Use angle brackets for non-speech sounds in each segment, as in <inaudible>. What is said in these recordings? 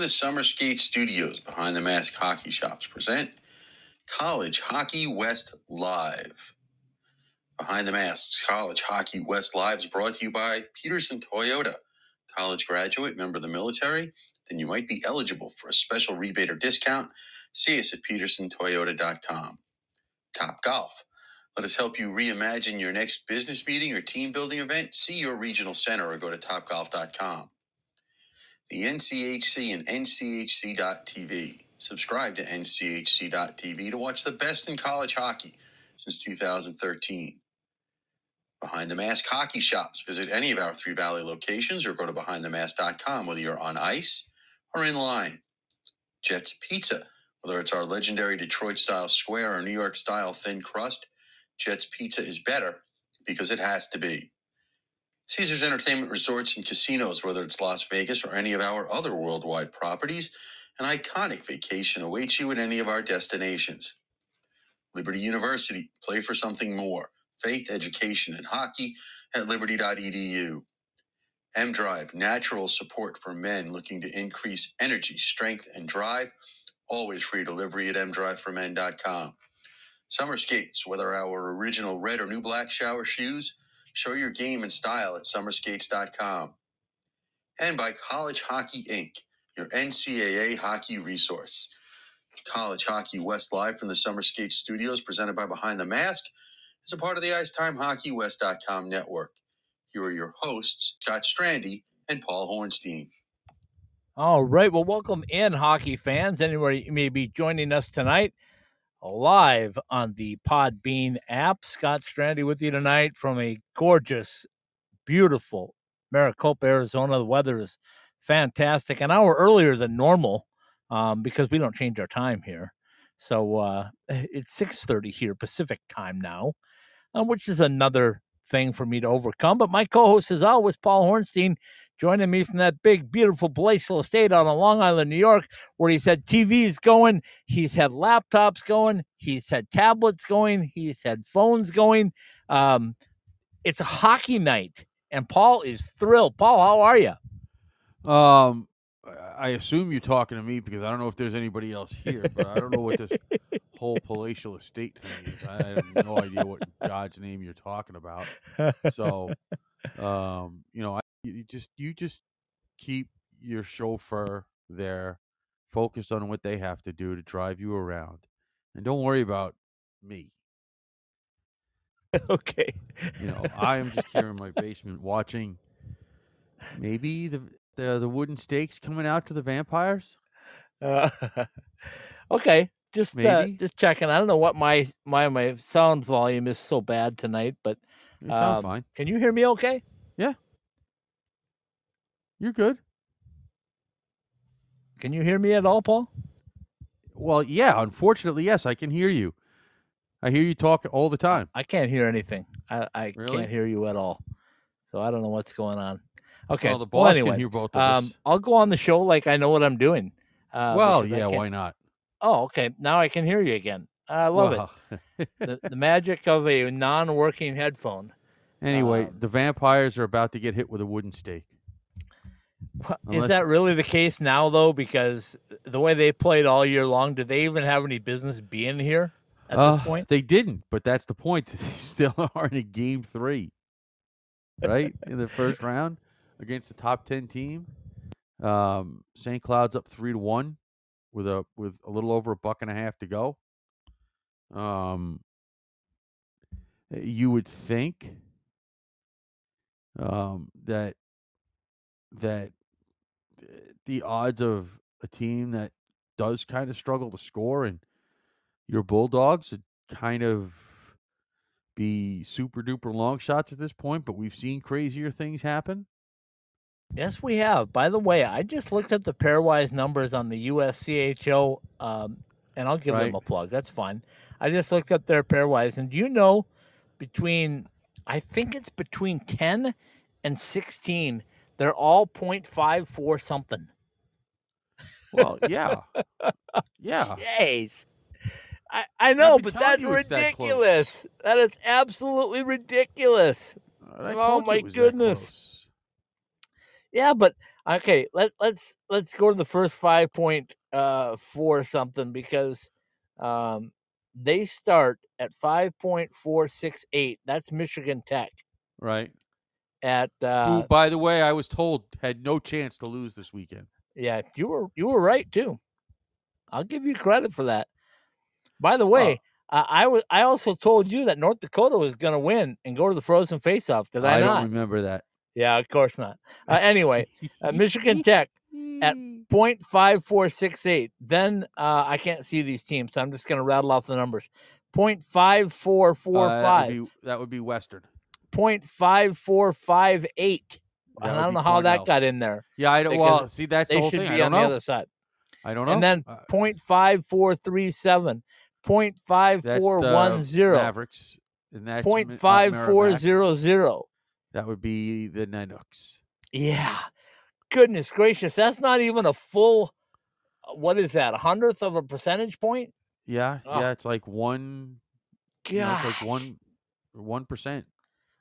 the Summer Skate Studios behind the Mask Hockey Shops present College Hockey West Live. Behind the Masks College Hockey West Live is brought to you by Peterson Toyota. College graduate, member of the military, then you might be eligible for a special rebate or discount. See us at petersontoyota.com. Top Golf. Let us help you reimagine your next business meeting or team building event. See your regional center or go to topgolf.com the NCHC and NCHC.TV. Subscribe to NCHC.TV to watch the best in college hockey since 2013. Behind the Mask Hockey Shops. Visit any of our Three Valley locations or go to BehindTheMask.com whether you're on ice or in line. Jets Pizza. Whether it's our legendary Detroit style square or New York style thin crust, Jets Pizza is better because it has to be. Caesars Entertainment Resorts and Casinos, whether it's Las Vegas or any of our other worldwide properties, an iconic vacation awaits you at any of our destinations. Liberty University, play for something more. Faith, education, and hockey at liberty.edu. M Drive, natural support for men looking to increase energy, strength, and drive. Always free delivery at mdriveformen.com. Summer skates, whether our original red or new black shower shoes, Show your game and style at summerskates.com. And by College Hockey Inc., your NCAA hockey resource. College Hockey West Live from the Summer Skate Studios, presented by Behind the Mask, is a part of the IcetimeHockeyWest.com network. Here are your hosts, Scott Strandy and Paul Hornstein. All right. Well, welcome in, hockey fans. Anywhere you may be joining us tonight live on the Podbean app. Scott Strandy with you tonight from a gorgeous, beautiful Maricopa, Arizona. The weather is fantastic, an hour earlier than normal um, because we don't change our time here. So uh, it's six thirty here Pacific time now, uh, which is another thing for me to overcome. But my co-host, is always, Paul Hornstein, joining me from that big, beautiful palatial estate on Long Island, New York, where he's had TVs going, he's had laptops going, he's had tablets going, he's had phones going. Um, it's a hockey night, and Paul is thrilled. Paul, how are you? Um, I assume you're talking to me because I don't know if there's anybody else here, but I don't know what this <laughs> whole palatial estate thing is. I have no idea what God's name you're talking about. So, um, you know, I, you just you just keep your chauffeur there focused on what they have to do to drive you around and don't worry about me. <laughs> Okay. You know i am just here in my basement watching maybe the the, the wooden stakes coming out to the vampires? Uh, <laughs> okay just uh, just checking. I don't know what my my my sound volume is so bad tonight but you sound um, fine. can you hear me okay? Yeah you're good. Can you hear me at all, Paul? Well, yeah. Unfortunately, yes, I can hear you. I hear you talk all the time. I can't hear anything. I, I really? can't hear you at all. So I don't know what's going on. Okay. Well, the boss well, anyway, can hear both of um, us. I'll go on the show like I know what I'm doing. Uh, well, yeah, why not? Oh, okay. Now I can hear you again. I love well. it. the, <laughs> the, magic of a non-working headphone. Anyway, um, the vampires are about to get hit with a wooden stake. Unless... Is that really the case now, though? Because the way they played all year long, do they even have any business being here at uh, this point? They didn't, but that's the point. <laughs> They still are in a game three, right? in the first <laughs> round against the top ten team. Um, St. Cloud's up three to one with a with a little over a buck and a half to go. Um, you would think um, that that the odds of a team that does kind of struggle to score and your Bulldogs would kind of be super duper long shots at this point, but we've seen crazier things happen. Yes, we have. By the way, I just looked at the pairwise numbers on the USCHO, um, and I'll give right. them a plug. That's fine. I just looked up their pairwise, and do you know between, I think it's between 10 and 16 they're all 0.54 something. Well, yeah. <laughs> yeah. Jeez. I, I know, but that's ridiculous. That, that is absolutely ridiculous. oh my goodness. Yeah, but Okay, let let's let's go to the first five point uh four something because um they start at five point four six eight. That's Michigan Tech Right. At uh Who, by the way, I was told had no chance to lose this weekend. yeah, you were you were right too. I'll give you credit for that. By the way, uh, I was I also told you that North Dakota was going to win and go to the frozen faceoff. Did I, I not? don't remember that. Yeah, of course not. Uh, anyway, uh, Michigan Tech at <laughs> 0.5468. Then uh, I can't see these teams, so I'm just going to rattle off the numbers. Uh, that, would be, that would be Western. 0.5458. And I don't know how that got in there. Yeah, I don't. Well, see, that's the They whole should thing. I be don't on the other side. I don't know. And then Uh, 0.5437, that's 0.5410, Mavericks, and that's Mi- 0.5400. That would be the Nanooks. Yeah. Goodness gracious. That's not even a full, uh, what is that, a hundredth of a percentage point? Yeah, Oh. yeah, it's like one. you know, it's like one, one percent.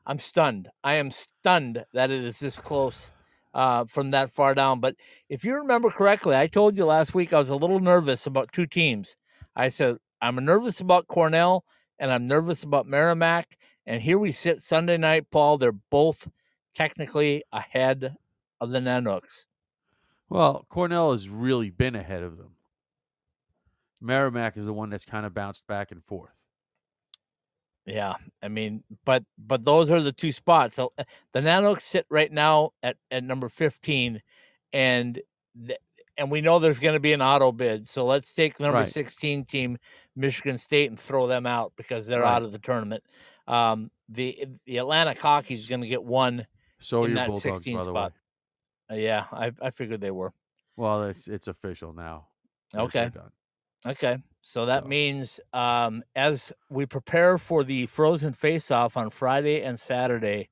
I'm stunned. I am stunned that it is this close uh, from that far down. But if you remember correctly, I told you last week I was a little nervous about two teams. I said, I'm nervous about Cornell and I'm nervous about Merrimack. And here we sit Sunday night, Paul. They're both technically ahead of the Nanooks. Well, Cornell has really been ahead of them. Merrimack is the one that's kind of bounced back and forth. Yeah, I mean, but but those are the two spots. So uh, the Nanooks sit right now at at number fifteen, and th- and we know there's going to be an auto bid. So let's take number Right. sixteen team, Michigan State, and throw them out because they're Right. out of the tournament. Um, the the Atlantic Hockey is going to get one. So In your that Bulldogs, 16 by the spot. way. Uh, yeah, I I figured they were. Well, it's it's official now. Okay. Okay, so that means um, as we prepare for the Frozen Face Off on Friday and Saturday,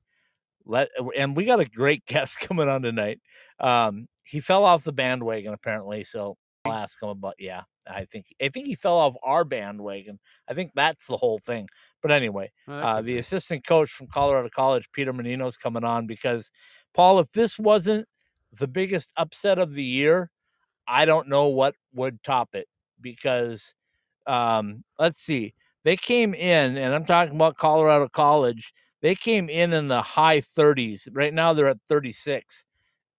let and we got a great <laughs> guest coming on tonight. Um, he fell off the bandwagon apparently, so I'll ask him about. Yeah, I think I think he fell off our bandwagon. I think that's the whole thing. But anyway, uh, the assistant coach from Colorado College, Peter Mannino's coming on because Paul, if this wasn't the biggest upset of the year, I don't know what would top it because um, let's see, they came in, and I'm talking about Colorado College. They came in in the high 30s. Right now, they're at 36,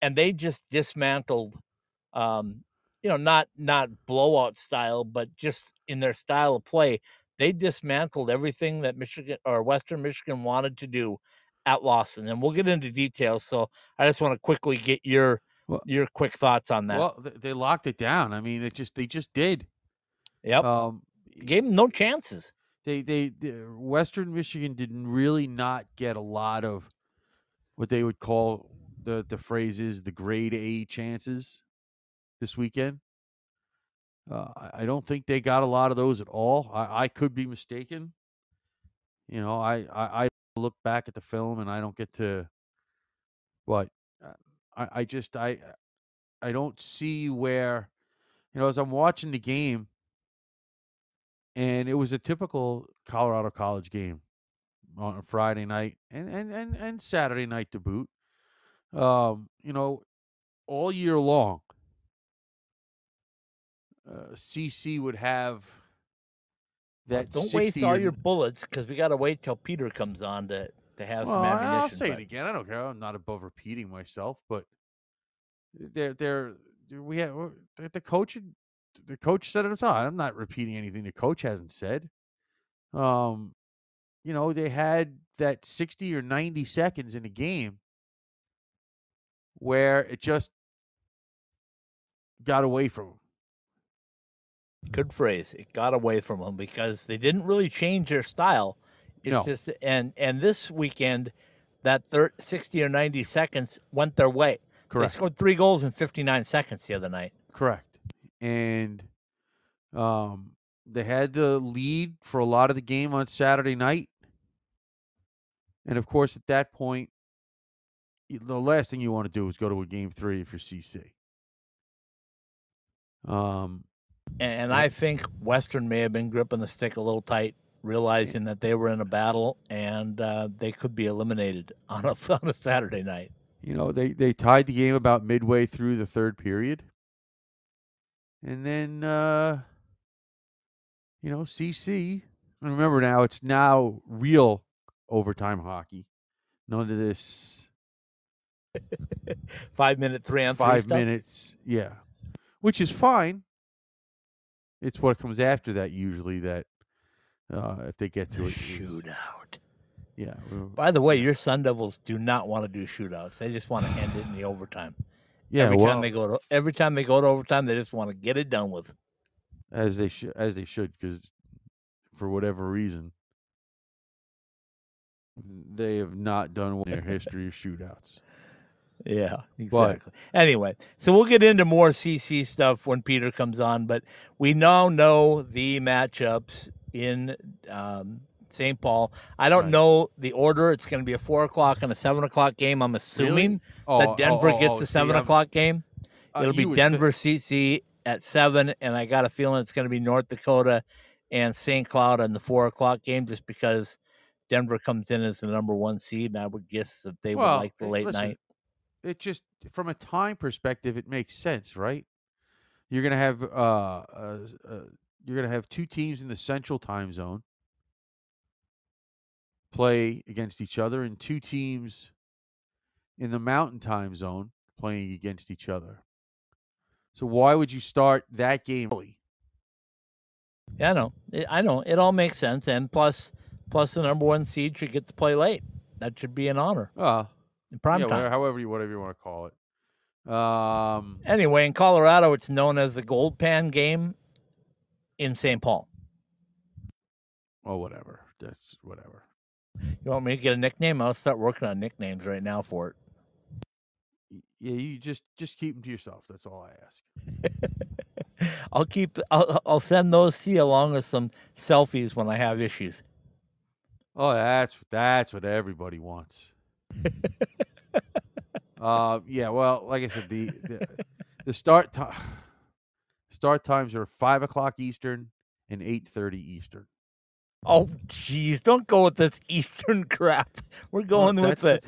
and they just dismantled. Um, you know, not not blowout style, but just in their style of play, they dismantled everything that Michigan or Western Michigan wanted to do at Lawson, and we'll get into details. So I just want to quickly get your Well- your quick thoughts on that. Well, they locked it down. I mean, it just they just did. Yep, Um, gave them no chances. they they the Western Michigan didn't really not get a lot of what they would call the the phrase is the grade A chances this weekend. Uh, I- I don't think they got a lot of those at all. I, I could be mistaken. You know, I, I I look back at the film and I don't get to, but uh, I I just I I don't see where, you know, as I'm watching the game, and it was a typical Colorado College game on a Friday night and and and, and Saturday night to boot. Um, you know, all year long, uh, CC would have Well, that. don't 60 waste all your bullets because we got to wait till Peter comes on to to have well, some ammunition. I'll say but- it again. I don't care. I'm not above repeating myself, but they're they're we have the the coach the coach said it himself. I'm not repeating anything the coach hasn't said. Um, you know they had that 60 or 90 seconds in the game where it just got away from them. Good phrase. It got away from them because they didn't really change their style. It's No. just and and this weekend, that thir- sixty or ninety seconds went their way. Correct. They scored three goals in fifty nine seconds the other night. Correct. And um they had the lead for a lot of the game on Saturday night. And of course at that point the last thing you want to do is go to a game 3 if you're CC. Um And, and I think Western may have been gripping the stick a little tight, realizing that they were in a battle and uh, they could be eliminated <laughs> on a on a Saturday night. You know, they they tied the game about midway through the third period, and then uh, you know CC. And remember now, it's now real overtime hockey. None of this <laughs> Five minute three on five minutes. Yeah, which is fine. It's what comes after that usually that uh, if they get to it. is- Shootout. Yeah. By the way, your Sun Devils do not want to do shootouts. They just want to end it in the overtime. Yeah. every well, time they go to every time they go to overtime, they just want to get it done with. as they should, as they should, because for whatever reason, they have not done well in their <laughs> history of shootouts. Yeah, exactly. Anyway, so we'll get into more CC stuff when Peter comes on, but we now know the matchups in um, St. Paul. I don't Right. know the order. It's going to be a four o'clock and a seven o'clock game. I'm assuming Oh, that Denver oh, oh, gets oh, the see, seven I'm- o'clock game. uh, It'll be you would Denver CC at seven, and I got a feeling it's going to be North Dakota and St. Cloud on the four o'clock game, just because Denver comes in as the number one seed, and I would guess that they Well, would like the eh, late listen, night. it just from a time perspective, it makes sense, right? You're gonna have uh, uh, uh you're gonna have two teams in the central time zone play against each other, and two teams in the mountain time zone playing against each other. So why would you start that game early? Yeah, I know. I know. It all makes sense, and plus, plus the number one seed should get to play late. That should be an honor Uh, prime yeah, time. whatever, however you whatever you want to call it. Um, Anyway, in Colorado, it's known as the Gold Pan game in St. Paul. well, whatever. That's whatever. You want me to get a nickname? I'll start working on nicknames right now for it. Yeah, you just just keep them to yourself. That's all I ask. <laughs> I'll keep. I'll, I'll send those to you along with some selfies when I have issues. Oh, that's that's what everybody wants. <laughs> uh, yeah. Well, like I said, the the, the start time <sighs> start times are five o'clock Eastern and eight thirty Eastern. Oh, jeez, don't go with this Eastern <laughs> crap. We're going with that's the.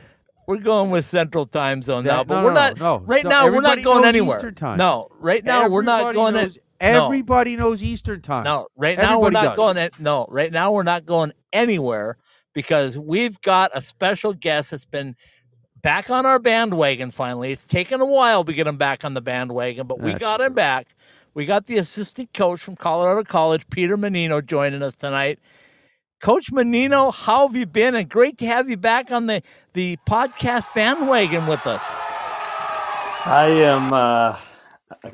We're going with Central Time Zone now, but no, we're not. No, right no, now, we're not going anywhere. No, right now we're not Everybody going. Knows, in, no. everybody knows Eastern time. No, right now we're not does. going. No, right now we're not going anywhere because we've got a special guest that's been back on our bandwagon. Finally, it's taken a while to get him back on the bandwagon, but we That's got him back. We got the assistant coach from Colorado College, Peter Mannino, joining us tonight. Coach Mannino, how have you been? And great to have you back on the the podcast bandwagon with us. I am. Uh,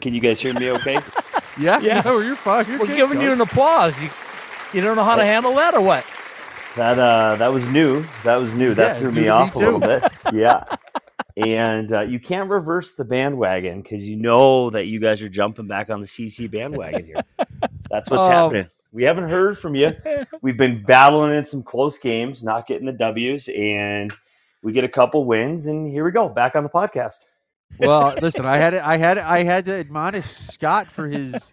can you guys hear me? Okay. <laughs> Yeah, Yeah. no, you're fine. You're We're good, giving you an applause. You, you don't know how to handle that or what? that uh, that was new. That was new. That Yeah, threw me to me off a little bit. <laughs> Yeah. And uh, you can't reverse the bandwagon because you know that you guys are jumping back on the CC bandwagon here. That's what's Oh. happening. We haven't heard from you. <laughs> We've been battling in some close games, not getting the W's, and we get a couple wins, and here we go, back on the podcast. well, <laughs> listen, I had to, I had I had to admonish Scott for his,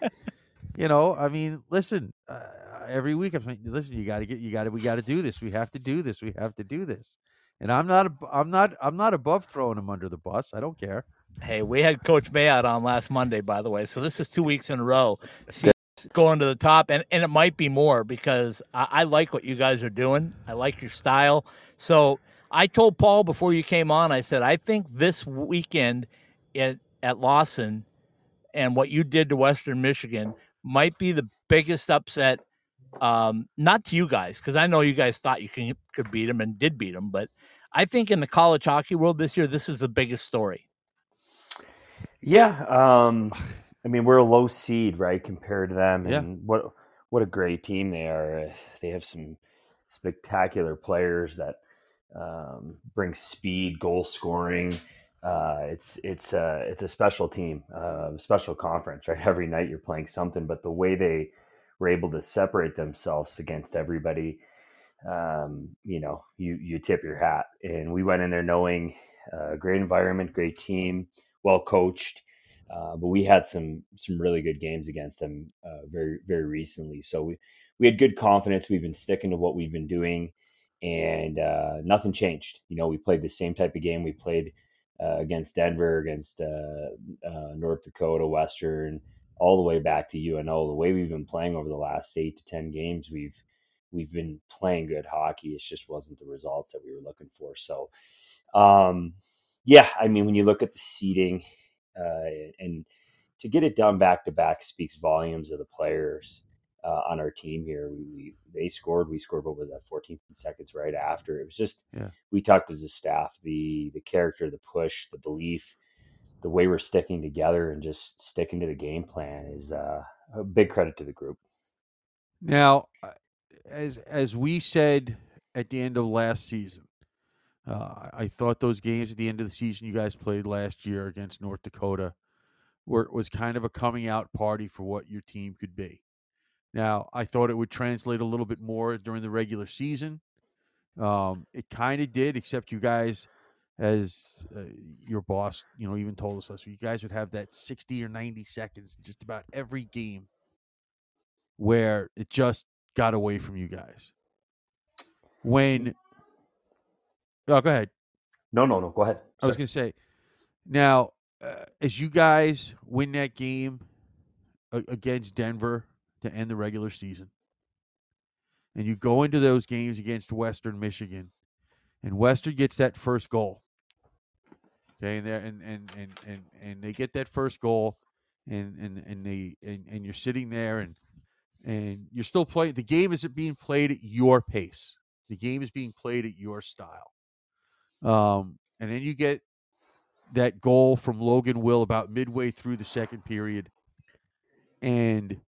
you know, I mean, listen, uh, every week I'm saying, listen, you got to get, you got to, we got to do this, we have to do this, we have to do this, and I'm not, I'm not, I'm not above throwing him under the bus. I don't care. Hey, we had Coach Mayotte on last Monday, by the way. So this is two weeks in a row. Going to the top, and, and it might be more because I, I like what you guys are doing. I like your style. So I told Paul before you came on, I said, I think this weekend at, at Lawson and what you did to Western Michigan might be the biggest upset. Um, not to you guys, because I know you guys thought you can, could beat them and did beat them, but I think in the college hockey world this year, this is the biggest story. Yeah, um, I mean we're a low seed, right, compared to them, Yeah. and what what a great team they are. They have some spectacular players that um, bring speed, goal scoring. Uh, it's it's a it's a special team, uh, special conference, <laughs> right? Every night you're playing something, but the way they were able to separate themselves against everybody, um, you know, you you tip your hat. And we went in there knowing uh, great environment, great team, well coached. Uh, but we had some some really good games against them uh, very very recently. So we we had good confidence. We've been sticking to what we've been doing, and uh, nothing changed. You know, we played the same type of game we played uh, against Denver, against uh, North Dakota, Western, all the way back to UNO. The way we've been playing over the last eight to ten games, we've we've been playing good hockey. It just wasn't the results that we were looking for. So, um, yeah, I mean, when you look at the seating uh, and to get it done back to back speaks volumes of the players uh, on our team here. We, we, they scored, we scored. What was that? 14 seconds right after. It was just Yeah. we talked as a staff. The the character, the push, the belief, the way we're sticking together and just sticking to the game plan is uh, a big credit to the group. Now, uh, as as we said at the end of last season, uh, I thought those games at the end of the season you guys played last year against North Dakota were was kind of a coming out party for what your team could be. Now, I thought it would translate a little bit more during the regular season. Um, it kind of did, except you guys, as uh, your boss, you know, even told us this, you guys would have that sixty or ninety seconds just about every game where it just got away from you guys. When, oh, go ahead. No, no, no. Go ahead. I was going to say, now, uh, as you guys win that game against Denver to end the regular season, and you go into those games against Western Michigan, and Western gets that first goal. Okay, and, and and and and and they get that first goal, and and and they and, and you're sitting there and and you're still playing. The game isn't being played at your pace. The game is being played at your style. Um, and then you get that goal from Logan Will about midway through the second period, and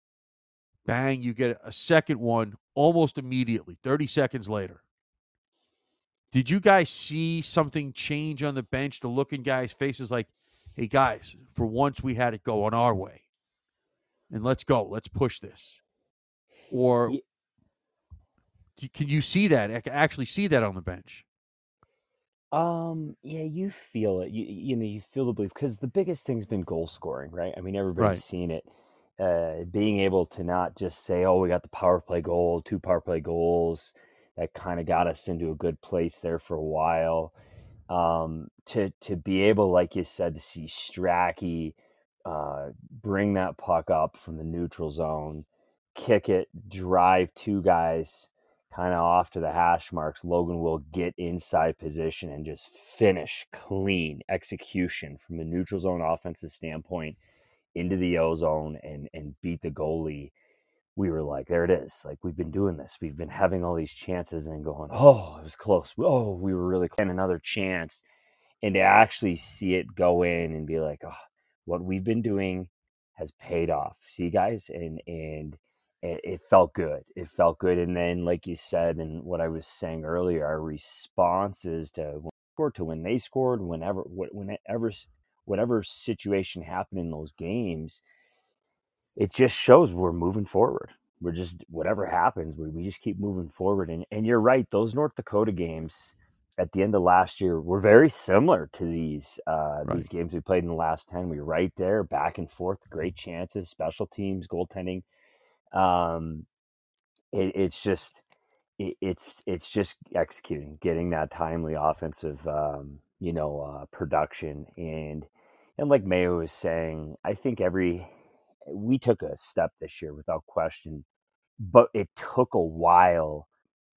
bang, you get a second one almost immediately, 30 seconds later. Did you guys see something change on the bench? The look in guys' faces like, hey, guys, for once we had it go on our way. And let's go. Let's push this. Or Ye- c- can you see that? ac- Actually, see that on the bench? Um, yeah, you feel it. You you know, you feel the belief because the biggest thing's been goal scoring, right? I mean, everybody's Right. seen it. Uh, being able to not just say, "Oh, we got the power play goal, two power play goals," that kind of got us into a good place there for a while. Um, to to be able, like you said, to see Stracky uh, bring that puck up from the neutral zone, kick it, drive two guys kind of off to the hash marks. Logan will get inside position and just finish clean execution from the neutral zone offensive standpoint into the O zone and and beat the goalie. We were like, there it is. Like we've been doing this. We've been having all these chances and going, oh, it was close. Oh, we were really close. And another chance. And to actually see it go in and be like, oh, what we've been doing has paid off. See, guys, and and it, it felt good. It felt good. And then, like you said, and what I was saying earlier, our responses to scored to when they scored, whenever, wh- whenever, whatever situation happened in those games, it just shows we're moving forward. We're just whatever happens, we, we just keep moving forward. And and you're right, those North Dakota games at the end of last year were very similar to these uh, Right. these games we played in the last ten. We were right there, back and forth, great chances, special teams, goaltending. Um, it, it's just it, it's it's just executing, getting that timely offensive, um, you know, uh, production, and and like Mayo was saying, I think every we took a step this year without question, but it took a while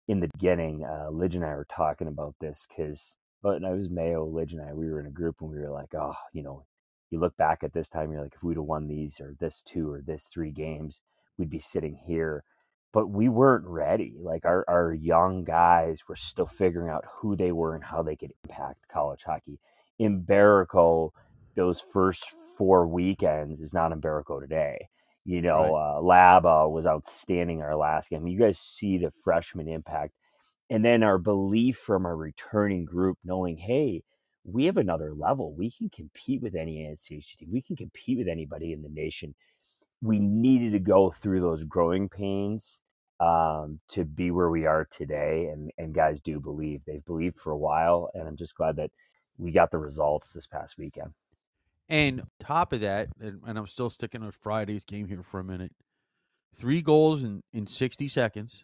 in the beginning. Uh, Lidge and I were talking about this because, but I was Mayo, Lidge and I. We were in a group and we were like, oh, you know, you look back at this time, you're like, if we'd have won these or this two or this three games, we'd be sitting here. But we weren't ready. Like our, our young guys were still figuring out who they were and how they could impact college hockey. Mbereko, those first four weekends is not Mbereko today. You know, uh, Laba was outstanding our last game. You guys see the freshman impact. And then our belief from our returning group, knowing, hey, we have another level. We can compete with any NCHC team. We can compete with anybody in the nation. We needed to go through those growing pains um, to be where we are today. And, and guys do believe. They've believed for a while. And I'm just glad that we got the results this past weekend. And top of that, and, and I'm still sticking with Friday's game here for a minute. Three goals in, in 60 seconds,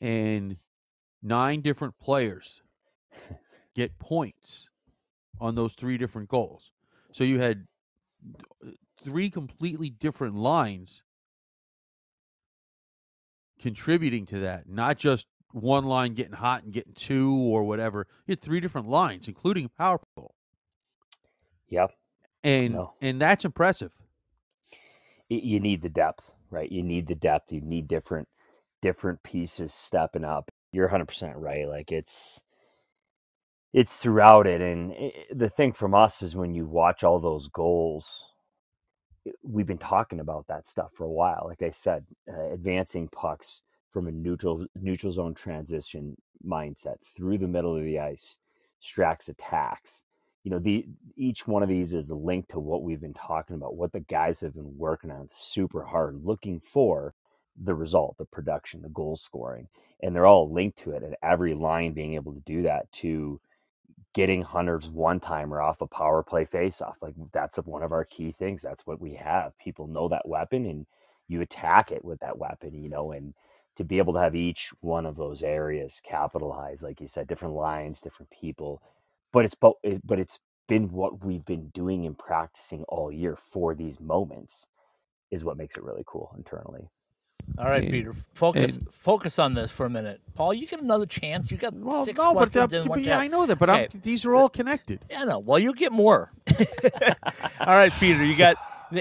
and nine different players <laughs> get points on those three different goals. So you had three completely different lines contributing to that, not just one line getting hot and getting two or whatever. You had three different lines, including power play. Yep. And No. and that's impressive. you need the depth, right? You need the depth. You need different different pieces stepping up. You're 100% right. Like it's it's throughout it and i the thing from us is when you watch all those goals we've been talking about that stuff for a while. Like I said, uh, advancing pucks from a neutral neutral zone transition mindset through the middle of the ice, Strax attacks. You know, the each one of these is linked to what we've been talking about, what the guys have been working on super hard, looking for the result, the production, the goal scoring, and they're all linked to it. And every line being able to do that to getting Hunter's one timer off a power play face off. Like that's a, one of our key things. That's what we have. People know that weapon and you attack it with that weapon, you know, and to be able to have each one of those areas capitalized, like you said, different lines, different people, but it's but but it's been what we've been doing and practicing all year for these moments is what makes it really cool internally. All right, And- Peter, focus and- focus on this for a minute. Paul, you get another chance. You got Well, six no, but, questions that, but yeah. I know that, but Okay. I'm, <laughs> these are all connected. Yeah, no. Well, you get more. <laughs> All right, Peter, you got.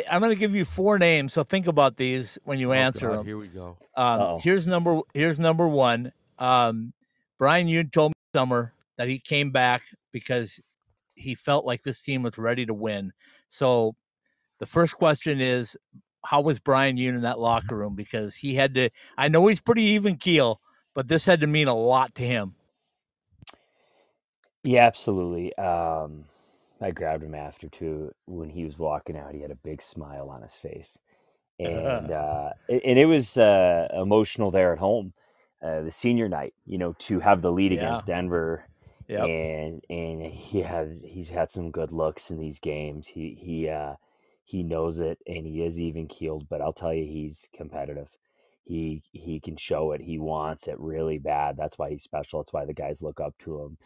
I'm going to give you four names, so think about these when you Oh, answer God, them. Here we go. Um, here's number. Here's number one. Um, Bryan, you told me summer that he came back because he felt like this team was ready to win. So, the first question is, how was Bryan Yoon in that locker room? Because he had to. I know he's pretty even keel, but this had to mean a lot to him. Yeah, absolutely. Um, I grabbed him after too. When he was walking out, he had a big smile on his face, <laughs> and uh, and it was uh, emotional there at home. Uh, the senior night, you know, to have the lead Yeah. against Denver, Yep. and and he had he's had some good looks in these games. He he uh, he knows it, and he is even keeled. But I'll tell you, he's competitive. He he can show it. He wants it really bad. That's why he's special. That's why the guys look up to him.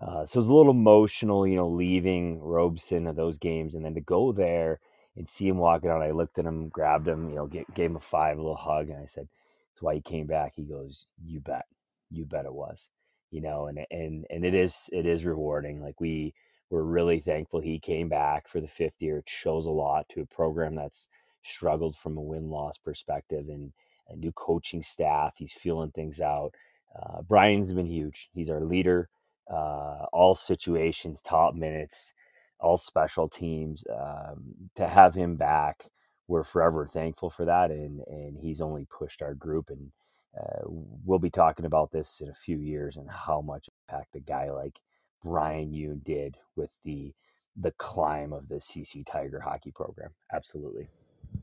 Uh, so it's a little emotional, you know, leaving Robson of those games, and then to go there and see him walking out. I looked at him, grabbed him, you know, get, gave him a five, a little hug, and I said, "That's why he came back." He goes, "You bet, you bet it was." You know, and and and it is it is rewarding. Like we we're really thankful he came back for the fifth year. It shows a lot to a program that's struggled from a win loss perspective and a new coaching staff. He's feeling things out. Uh, Bryan's been huge. He's our leader uh, all situations, top minutes, all special teams. Um, to have him back, we're forever thankful for that, and and he's only pushed our group. And uh, we'll be talking about this in a few years and how much impact a guy like Bryan Yoon did with the the climb of the CC Tiger hockey program. Absolutely.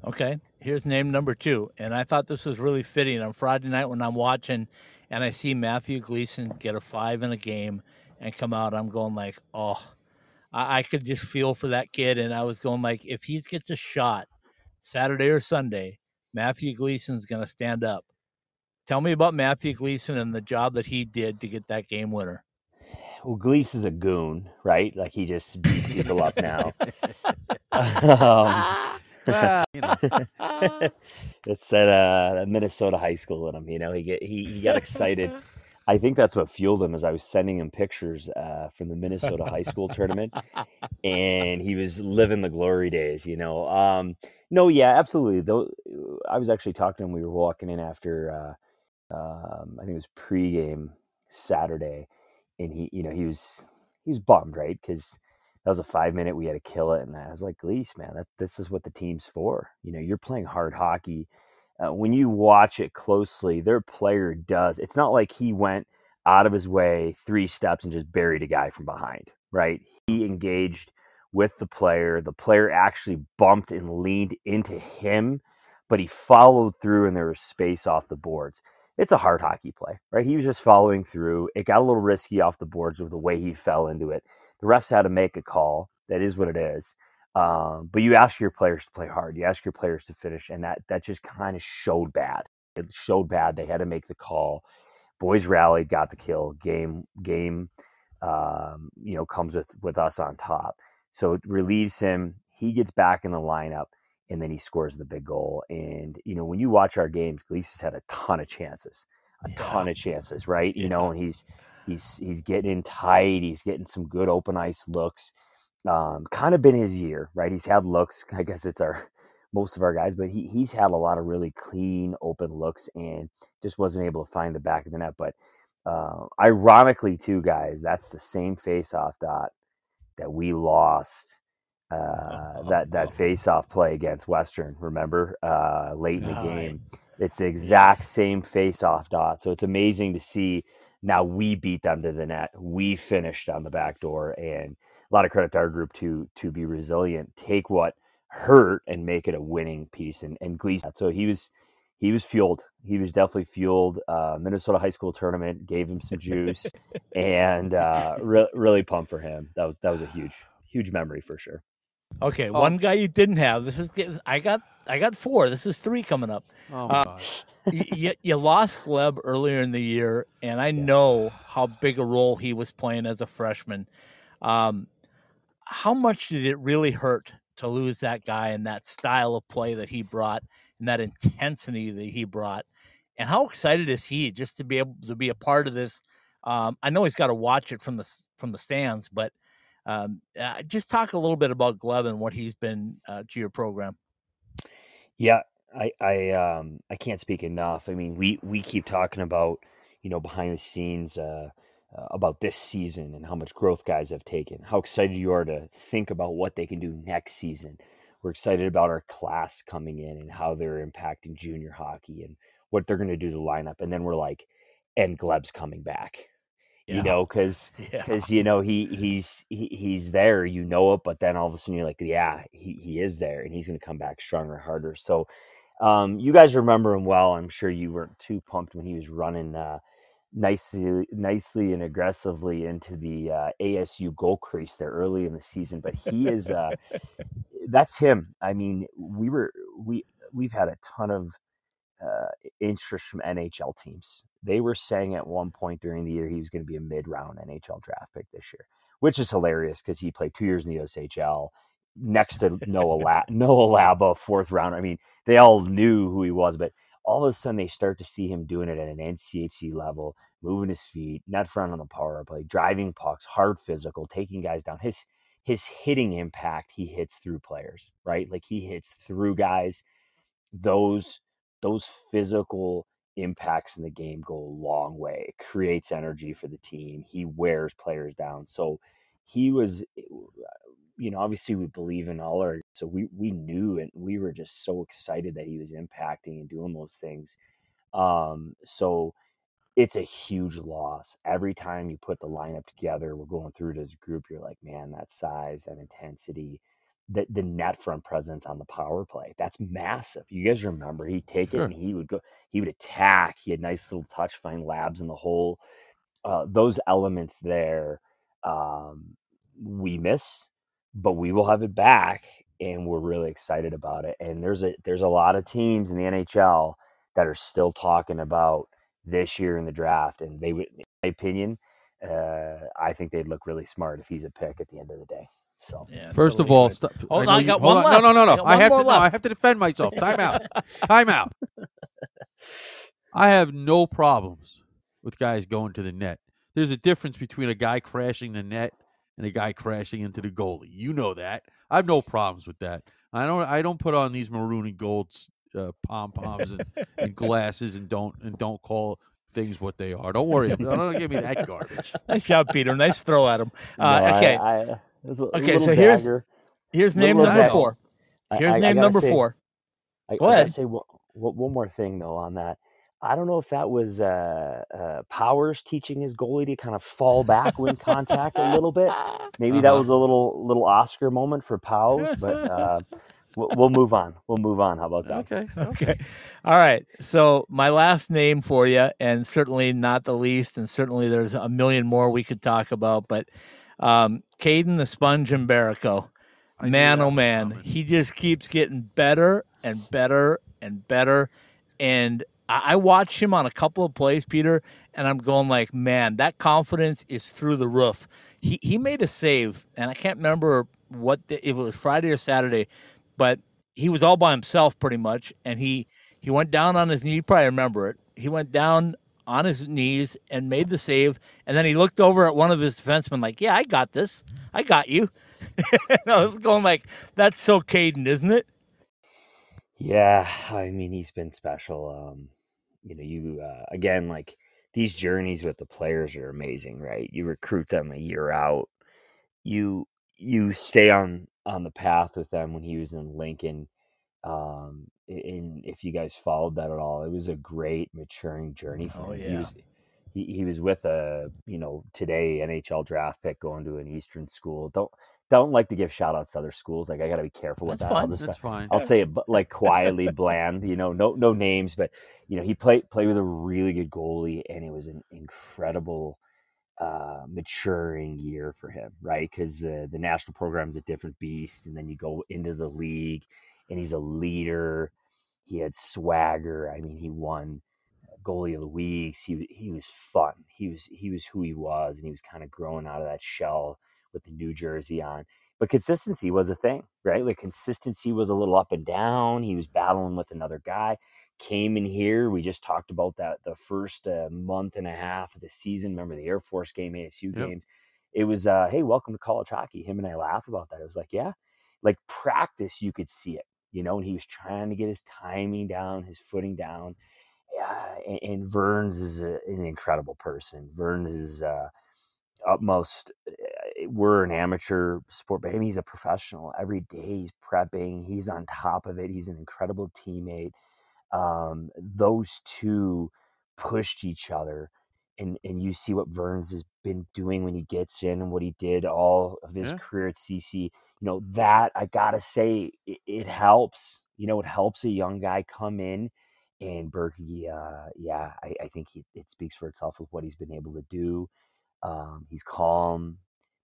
Okay, here's name number two, and I thought this was really fitting on Friday night when I'm watching, and I see Matthew Gleason get a five in a game and come out. I'm going like, oh, I, I could just feel for that kid, and I was going like, if he gets a shot Saturday or Sunday, Matthew Gleason's going to stand up. Tell me about Matthew Gleason and the job that he did to get that game winner. Well, Gleese is a goon, right? Like he just beats people up now. <laughs> um, <laughs> Well, you know, <laughs> it's that uh Minnesota high school in him. You know, he get he, he got excited. I think that's what fueled him. As I was sending him pictures uh, from the Minnesota high school tournament, and he was living the glory days. You know, um, no, yeah, absolutely. Though I was actually talking to him. We were walking in after uh, um, I think it was pregame Saturday, and he, you know, he was he was bummed, right? Because that was a five minute. We had to kill it, and I was like, "Gleese, man, that this is what the team's for. You know, you're playing hard hockey. Uh, when you watch it closely, their player does. It's not like he went out of his way three steps and just buried a guy from behind, right? He engaged with the player. The player actually bumped and leaned into him, but he followed through, and there was space off the boards. It's a hard hockey play, right? He was just following through. It got a little risky off the boards with the way he fell into it. The refs had to make a call. That is what it is. Um, but you ask your players to play hard. You ask your players to finish, and that that just kind of showed bad. It showed bad. They had to make the call. Boys rallied, got the kill. Game game um, you know, comes with with us on top. So it relieves him. He gets back in the lineup, and then he scores the big goal. And you know, when you watch our games, Gleese has had a ton of chances, a Yeah. ton of chances, right? You know, and he's he's he's getting in tight. He's getting some good open ice looks. Um, kind of been his year, right? He's had looks. <laughs> I guess it's our most of our guys, but he he's had a lot of really clean open looks and just wasn't able to find the back of the net. But uh, ironically, too, guys, that's the same face-off dot that we lost. Uh, that that <laughs> face-off play against Western, remember, uh, late in the game. It's the exact same face-off dot. So it's amazing to see. Now we beat them to the net. We finished on the back door, and a lot of credit to our group to to be resilient, take what hurt and make it a winning piece. And and Gleason, so he was he was fueled. He was definitely fueled. Uh, Minnesota high school tournament gave him some juice, <laughs> and uh, re- really pumped for him. That was that was a huge huge memory for sure. Okay, Oh. one guy you didn't have. This is I got I got four. This is three coming up. Oh my Uh, god. <laughs> you, you lost Gleb earlier in the year, and I know how big a role he was playing as a freshman. Um, how much did it really hurt to lose that guy and that style of play that he brought and that intensity that he brought? And how excited is he just to be able to be a part of this? Um, I know he's got to watch it from the from the stands, but um, uh, just talk a little bit about Gleb and what he's been uh, to your program. Yeah, I I um I can't speak enough. I mean, we we keep talking about you know behind the scenes uh, uh, about this season and how much growth guys have taken. How excited you are to think about what they can do next season. We're excited about our class coming in and how they're impacting junior hockey and what they're going to do to the lineup. And then we're like, and Gleb's coming back. Yeah. You know, because <laughs> Yeah. because you know he he's he, he's there you know it but then all of a sudden you're like yeah he, he is there and he's going to come back stronger harder so um you guys remember him well i'm sure you weren't too pumped when he was running uh nicely nicely and aggressively into the uh, asu goal crease there early in the season but he is uh <laughs> that's him i mean we were we we've had a ton of uh, interest from NHL teams. They were saying at one point during the year he was going to be a mid-round NHL draft pick this year, which is hilarious because he played two years in the USHL next to Noah La- <laughs> Noah Laba, fourth round. I mean, they all knew who he was, but all of a sudden they start to see him doing it at an NCHC level, moving his feet, net front on the power play, driving pucks, hard physical, taking guys down. His his hitting impact, he hits through players, right? Like he hits through guys. Those those physical impacts in the game go a long way. It creates energy for the team. He wears players down. So he was, eh, you know, obviously we believe in all our, so we, we knew and we were just so excited that he was impacting and doing those things. Um, so it's a huge loss. Every time you put the lineup together, we're going through it as a group, you're like, man, that size, that intensity, the, the net front presence on the power play. That's massive. You guys remember he'd take it Sure. and he would go, he would attack. He had nice little touch, find labs in the hole. Uh, those elements there, um, we miss, but we will have it back, and we're really excited about it. And there's a there's a lot of teams in the NHL that are still talking about this year in the draft, and they would, in my opinion, uh, I think they'd look really smart if he's a pick at the end of the day. So Yeah, First of all, stop, Hold know on, I got hold one on. left. No, no, no, no. I one have more to. No, I have to defend myself. Time out. <laughs> Time out. I have no problems with guys going to the net. There's a difference between a guy crashing the net and a guy crashing into the goalie. You know that. I have no problems with that. I don't. I don't put on these maroon and gold uh, pom poms and, and <laughs> glasses and don't and don't call things what they are. Don't worry. Don't give me that garbage. <laughs> nice job, Peter. Nice throw at him. Uh, no, okay, I, it was a, a Okay, little so here's- dagger. here's little name bit number back. four. Here's I- I name gotta number say- four. I, Go I gotta ahead. say one, one more thing though on that. I don't know if that was uh, uh, Powers teaching his goalie to kind of fall back when contact a little bit. <laughs> Maybe that Uh-huh. was a little little Oscar moment for Powers, but uh, <laughs> we'll, we'll move on. We'll move on. How about that? Okay. Okay. All right. So my last name for you, and certainly not the least, and certainly there's a million more we could talk about, but um, Kaidan the Sponge and Mbereko. Man, oh man, coming. he just keeps getting better and better and better. And I I watched him on a couple of plays, Peter, and I'm going like, man, that confidence is through the roof. He he made a save, and I can't remember what the, if it was Friday or Saturday, but he was all by himself pretty much, and he he went down on his knee. You probably remember it. He went down on his knees and made the save, and then he looked over at one of his defensemen like, "Yeah, I got this. I got you." <laughs> I was going like, "That's so Kaidan, isn't it?" Yeah, I mean he's been special. Um, you know, you uh, again like these journeys with the players are amazing, right? You recruit them a year out. You you stay on on the path with them when he was in Lincoln. Um, and if you guys followed that at all, it was a great maturing journey for Oh, him. He was he, he was with a you know today NHL draft pick going to an Eastern school. Don't don't like to give shout outs to other schools. Like I got to be careful with That's that. I'll fine. just That's fine. I'll say it but like quietly bland, you know, no no names, but you know, he played played with a really good goalie and it was an incredible uh maturing year for him, right? Cuz the the national program is a different beast and then you go into the league and he's a leader. He had swagger. I mean, he won goalie of the weeks. He he was fun. He was he was who he was and he was kind of growing out of that shell with the New Jersey on but consistency was a thing, right? Like consistency was a little up and down. He was battling with another guy. Came in here. We just talked about that the first uh, month and a half of the season. Remember the Air Force game, ASU Yep. games. It was, uh, hey, welcome to college hockey. Him and I laugh about that. It was like, yeah, like practice, you could see it, you know. And he was trying to get his timing down, his footing down. Yeah, and, and Verns is a, an incredible person. Verns is. Uh, utmost eh, we're an amateur sport but he's a professional every day he's prepping he's on top of it he's an incredible teammate um, those two pushed each other and and you see what Verns has been doing when he gets in and what he did all of his Yeah. career at CC you know that I gotta say it, it helps you know it helps a young guy come in and Berkey uh, yeah I, I think he, it speaks for itself with what he's been able to do um, he's calm.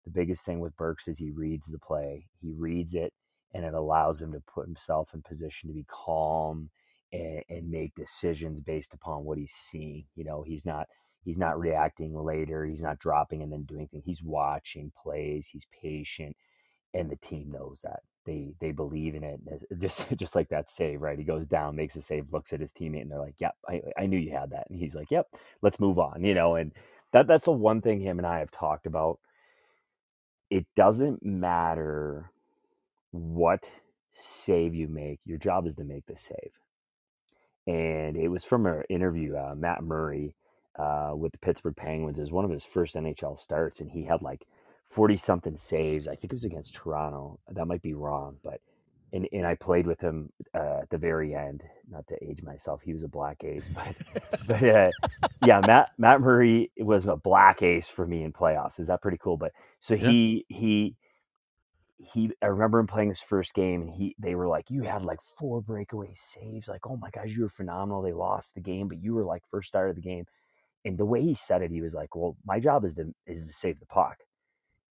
The biggest thing with Burks is he reads the play. He reads it, and it allows him to put himself in position to be calm and, and make decisions based upon what he's seeing. You know, he's not he's not reacting later. He's not dropping and then doing things. He's watching plays. He's patient, and the team knows that. They they believe in it. <laughs> Just just like that save, right? He goes down, makes a save, looks at his teammate, and they're like, "Yep, I, I knew you had that." And he's like, "Yep, let's move on." You know, and that that's the one thing him and I have talked about. It doesn't matter what save you make. Your job is to make the save. And it was from an interview. Uh, Matt Murray uh, with the Pittsburgh Penguins is one of his first NHL starts, and he had like forty something saves. I think it was against Toronto. That might be wrong, but and and I played with him uh, at the very end. Not to age myself, he was a black ace, <laughs> but but uh, <laughs> yeah, Matt Matt Murray was a black ace for me in playoffs. Is that pretty cool? But so Yeah. he he he I remember him playing his first game and he they were like, You had like four breakaway saves. Like, oh my gosh, you were phenomenal. They lost the game, but you were like first star of the game. And the way he said it, he was like, Well, my job is to is to save the puck.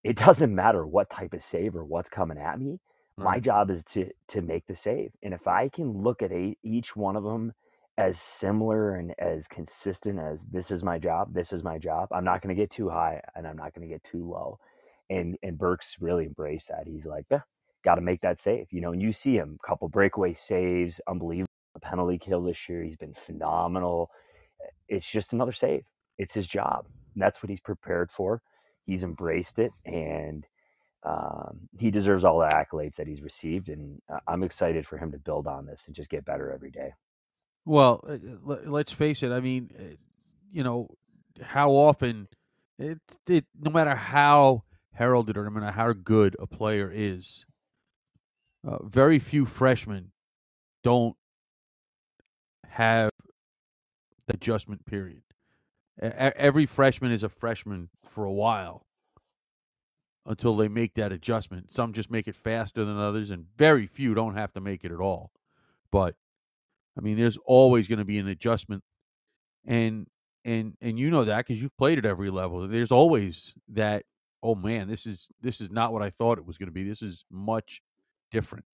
It <laughs> doesn't matter what type of save or what's coming at me. My mm-hmm. job is to to make the save. And if I can look at a, each one of them as similar and as consistent as this is my job, this is my job. I'm not going to get too high and I'm not going to get too low. And and Burks really embraced that. He's like, yeah, got to make that save, you know. And you see him, couple breakaway saves, unbelievable penalty kill this year. He's been phenomenal. It's just another save. It's his job. That's what he's prepared for. He's embraced it, and um, he deserves all the accolades that he's received. And uh, I'm excited for him to build on this and just get better every day. Well, uh, let's face it. I mean, uh, you know, how often it, it no matter how heralded or no matter how good a player is, uh, very few freshmen don't have adjustment period. Every freshman is a freshman for a while until they make that adjustment. Some just make it faster than others, and very few don't have to make it at all. But I mean, there's always going to be an adjustment, and and and you know that because you've played at every level. There's always that. Oh man, this is this is not what I thought it was going to be. This is much different.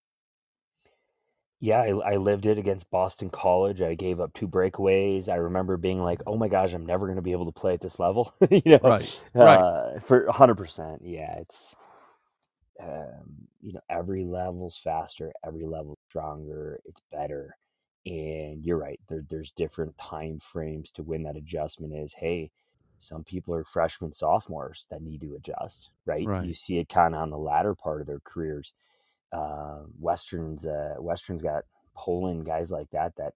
Yeah, I, I lived it against Boston College. I gave up two breakaways. I remember being like, "Oh my gosh, I'm never going to be able to play at this level." <laughs> you know, Right. Right. uh, for 100%. Yeah, it's um, you know, every level's faster, every level's stronger, it's better. And you're right, there, there's different time frames to when that adjustment is. Hey, some people are freshmen, sophomores that need to adjust, right? You see it kind of on the latter part of their careers. Uh, Westerns, uh, Westerns got Poland guys like that that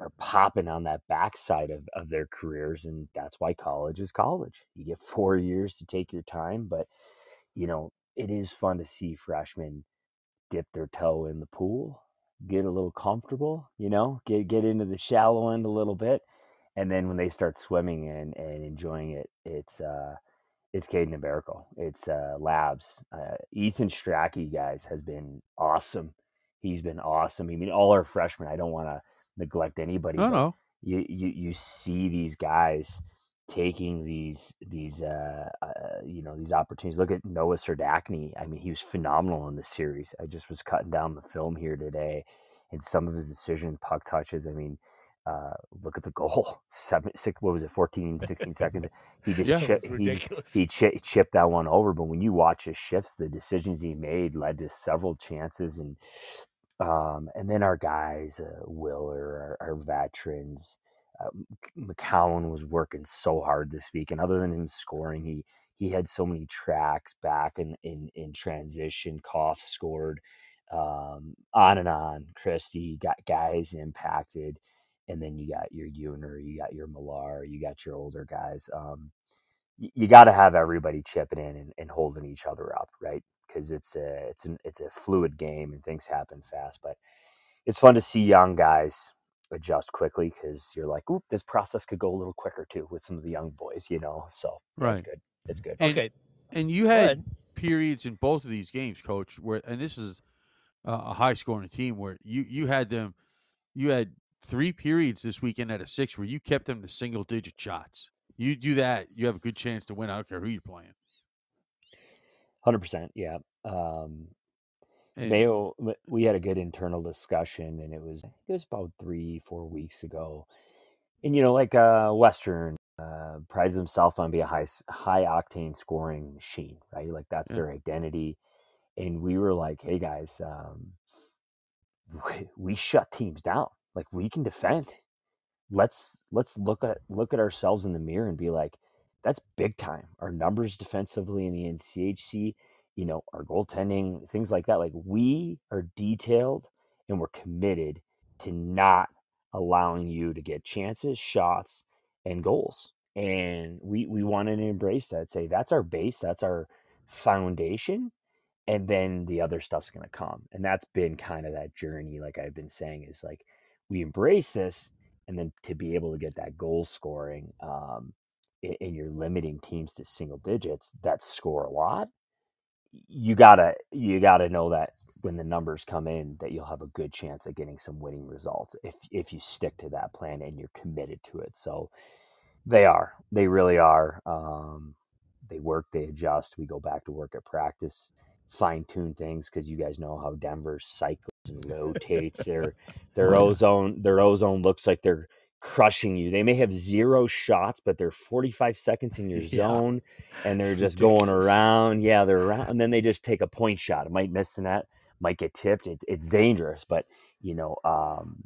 are popping on that backside of, of their careers, and that's why college is college. You get <laughs> four years to take your time, but you know it is fun to see freshmen dip their toe in the pool, get a little comfortable, you know, get get into the shallow end a little bit, and then when they start swimming and and enjoying it, it's uh it's Kaidan and It's uh Labs. Uh, Ethan Strachey, guys, has been awesome. He's been awesome. I mean, all our freshmen. I don't want to neglect anybody. No, no. you you you see these guys taking these these uh, uh you know these opportunities. Look at Noah Serdachny. I mean, he was phenomenal in the series. I just was cutting down the film here today, and some of his decision puck touches. I mean. Uh, look at the goal. <laughs> Seven, six, what was it? 14, 16 seconds. <laughs> He just Yeah. chi- he, he chi- chipped that one over. But when you watch his shifts, the decisions he made led to several chances, and um, and then our guys, uh, Willer, our, our veterans, uh, McKown was working so hard this week, and other than him scoring, he he had so many tracks back in in, in transition. Koff scored, um, on and on. Christie got guys impacted, and then you got your Uner, you got your Millar, you got your older guys. Um, y- you got to have everybody chipping in and, and holding each other up, right? Because it's a it's an it's a fluid game and things happen fast. But it's fun to see young guys adjust quickly because you're like, oop, this process could go a little quicker too with some of the young boys, you know. So yeah, it's good. It's good. And, okay, and you had periods in both of these games, Coach, where and this is uh, a high scoring team where you you had them, you had three periods this weekend out of six where you kept them to single digit shots. You do that, you have a good chance to win. I don't care who you're playing. Hundred percent. Yeah. Um, And- Mayo, we had a good internal discussion, and it was it was about three, four weeks ago. And you know, like uh, Western uh, prides themselves on being a high high octane scoring machine, right? Like that's Yeah. their identity. And we were like, hey guys, um, we, <laughs> we shut teams down. Like we can defend. Let's let's look at look at ourselves in the mirror and be like, that's big time. Our numbers defensively in the NCHC, you know, our goaltending, things like that. Like we are detailed and we're committed to not allowing you to get chances, shots, and goals. And we we wanted to embrace that. Say that's our base, that's our foundation, and then the other stuff's gonna come. And that's been kind of that journey, like I've been saying, is like we embrace this, and then to be able to get that goal scoring, um, and you're limiting teams to single digits that score a lot you gotta you gotta know that when the numbers come in that you'll have a good chance at getting some winning results if if you stick to that plan and you're committed to it. So they are they really are um, they work they adjust we go back to work at practice fine tune things because you guys know how denver cycles and rotates <laughs> their their ozone their ozone looks like they're crushing you. They may have zero shots but they're 45 seconds in your <laughs> Yeah. zone and they're just <laughs> going around yeah they're around and then they just take a point shot. It might miss the net might get tipped it, it's dangerous but you know um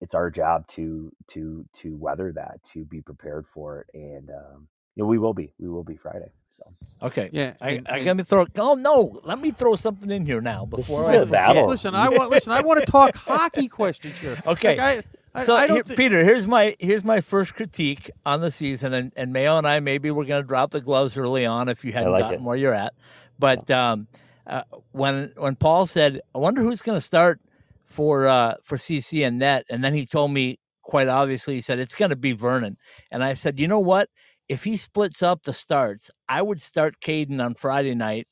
it's our job to to to weather that to be prepared for it and um you know we will be we will be friday so Okay. Yeah, I, and- I and- got me throw. Oh no! Let me throw something in here now This before is I a forget. battle. Listen, I want listen. I want to talk <laughs> hockey questions here. Okay. Like, I, I, so I don't here, thi- Peter, here's my here's my first critique on the season, and, and Mayo and I maybe we're going to drop the gloves early on if you hadn't like gotten it. where you're at. But um, uh, when when Paul said, "I wonder who's going to start for uh, for CC and net," and then he told me quite obviously he said it's going to be Vernon, and I said, you know what? If he splits up the starts, I would start Kaidan on Friday night.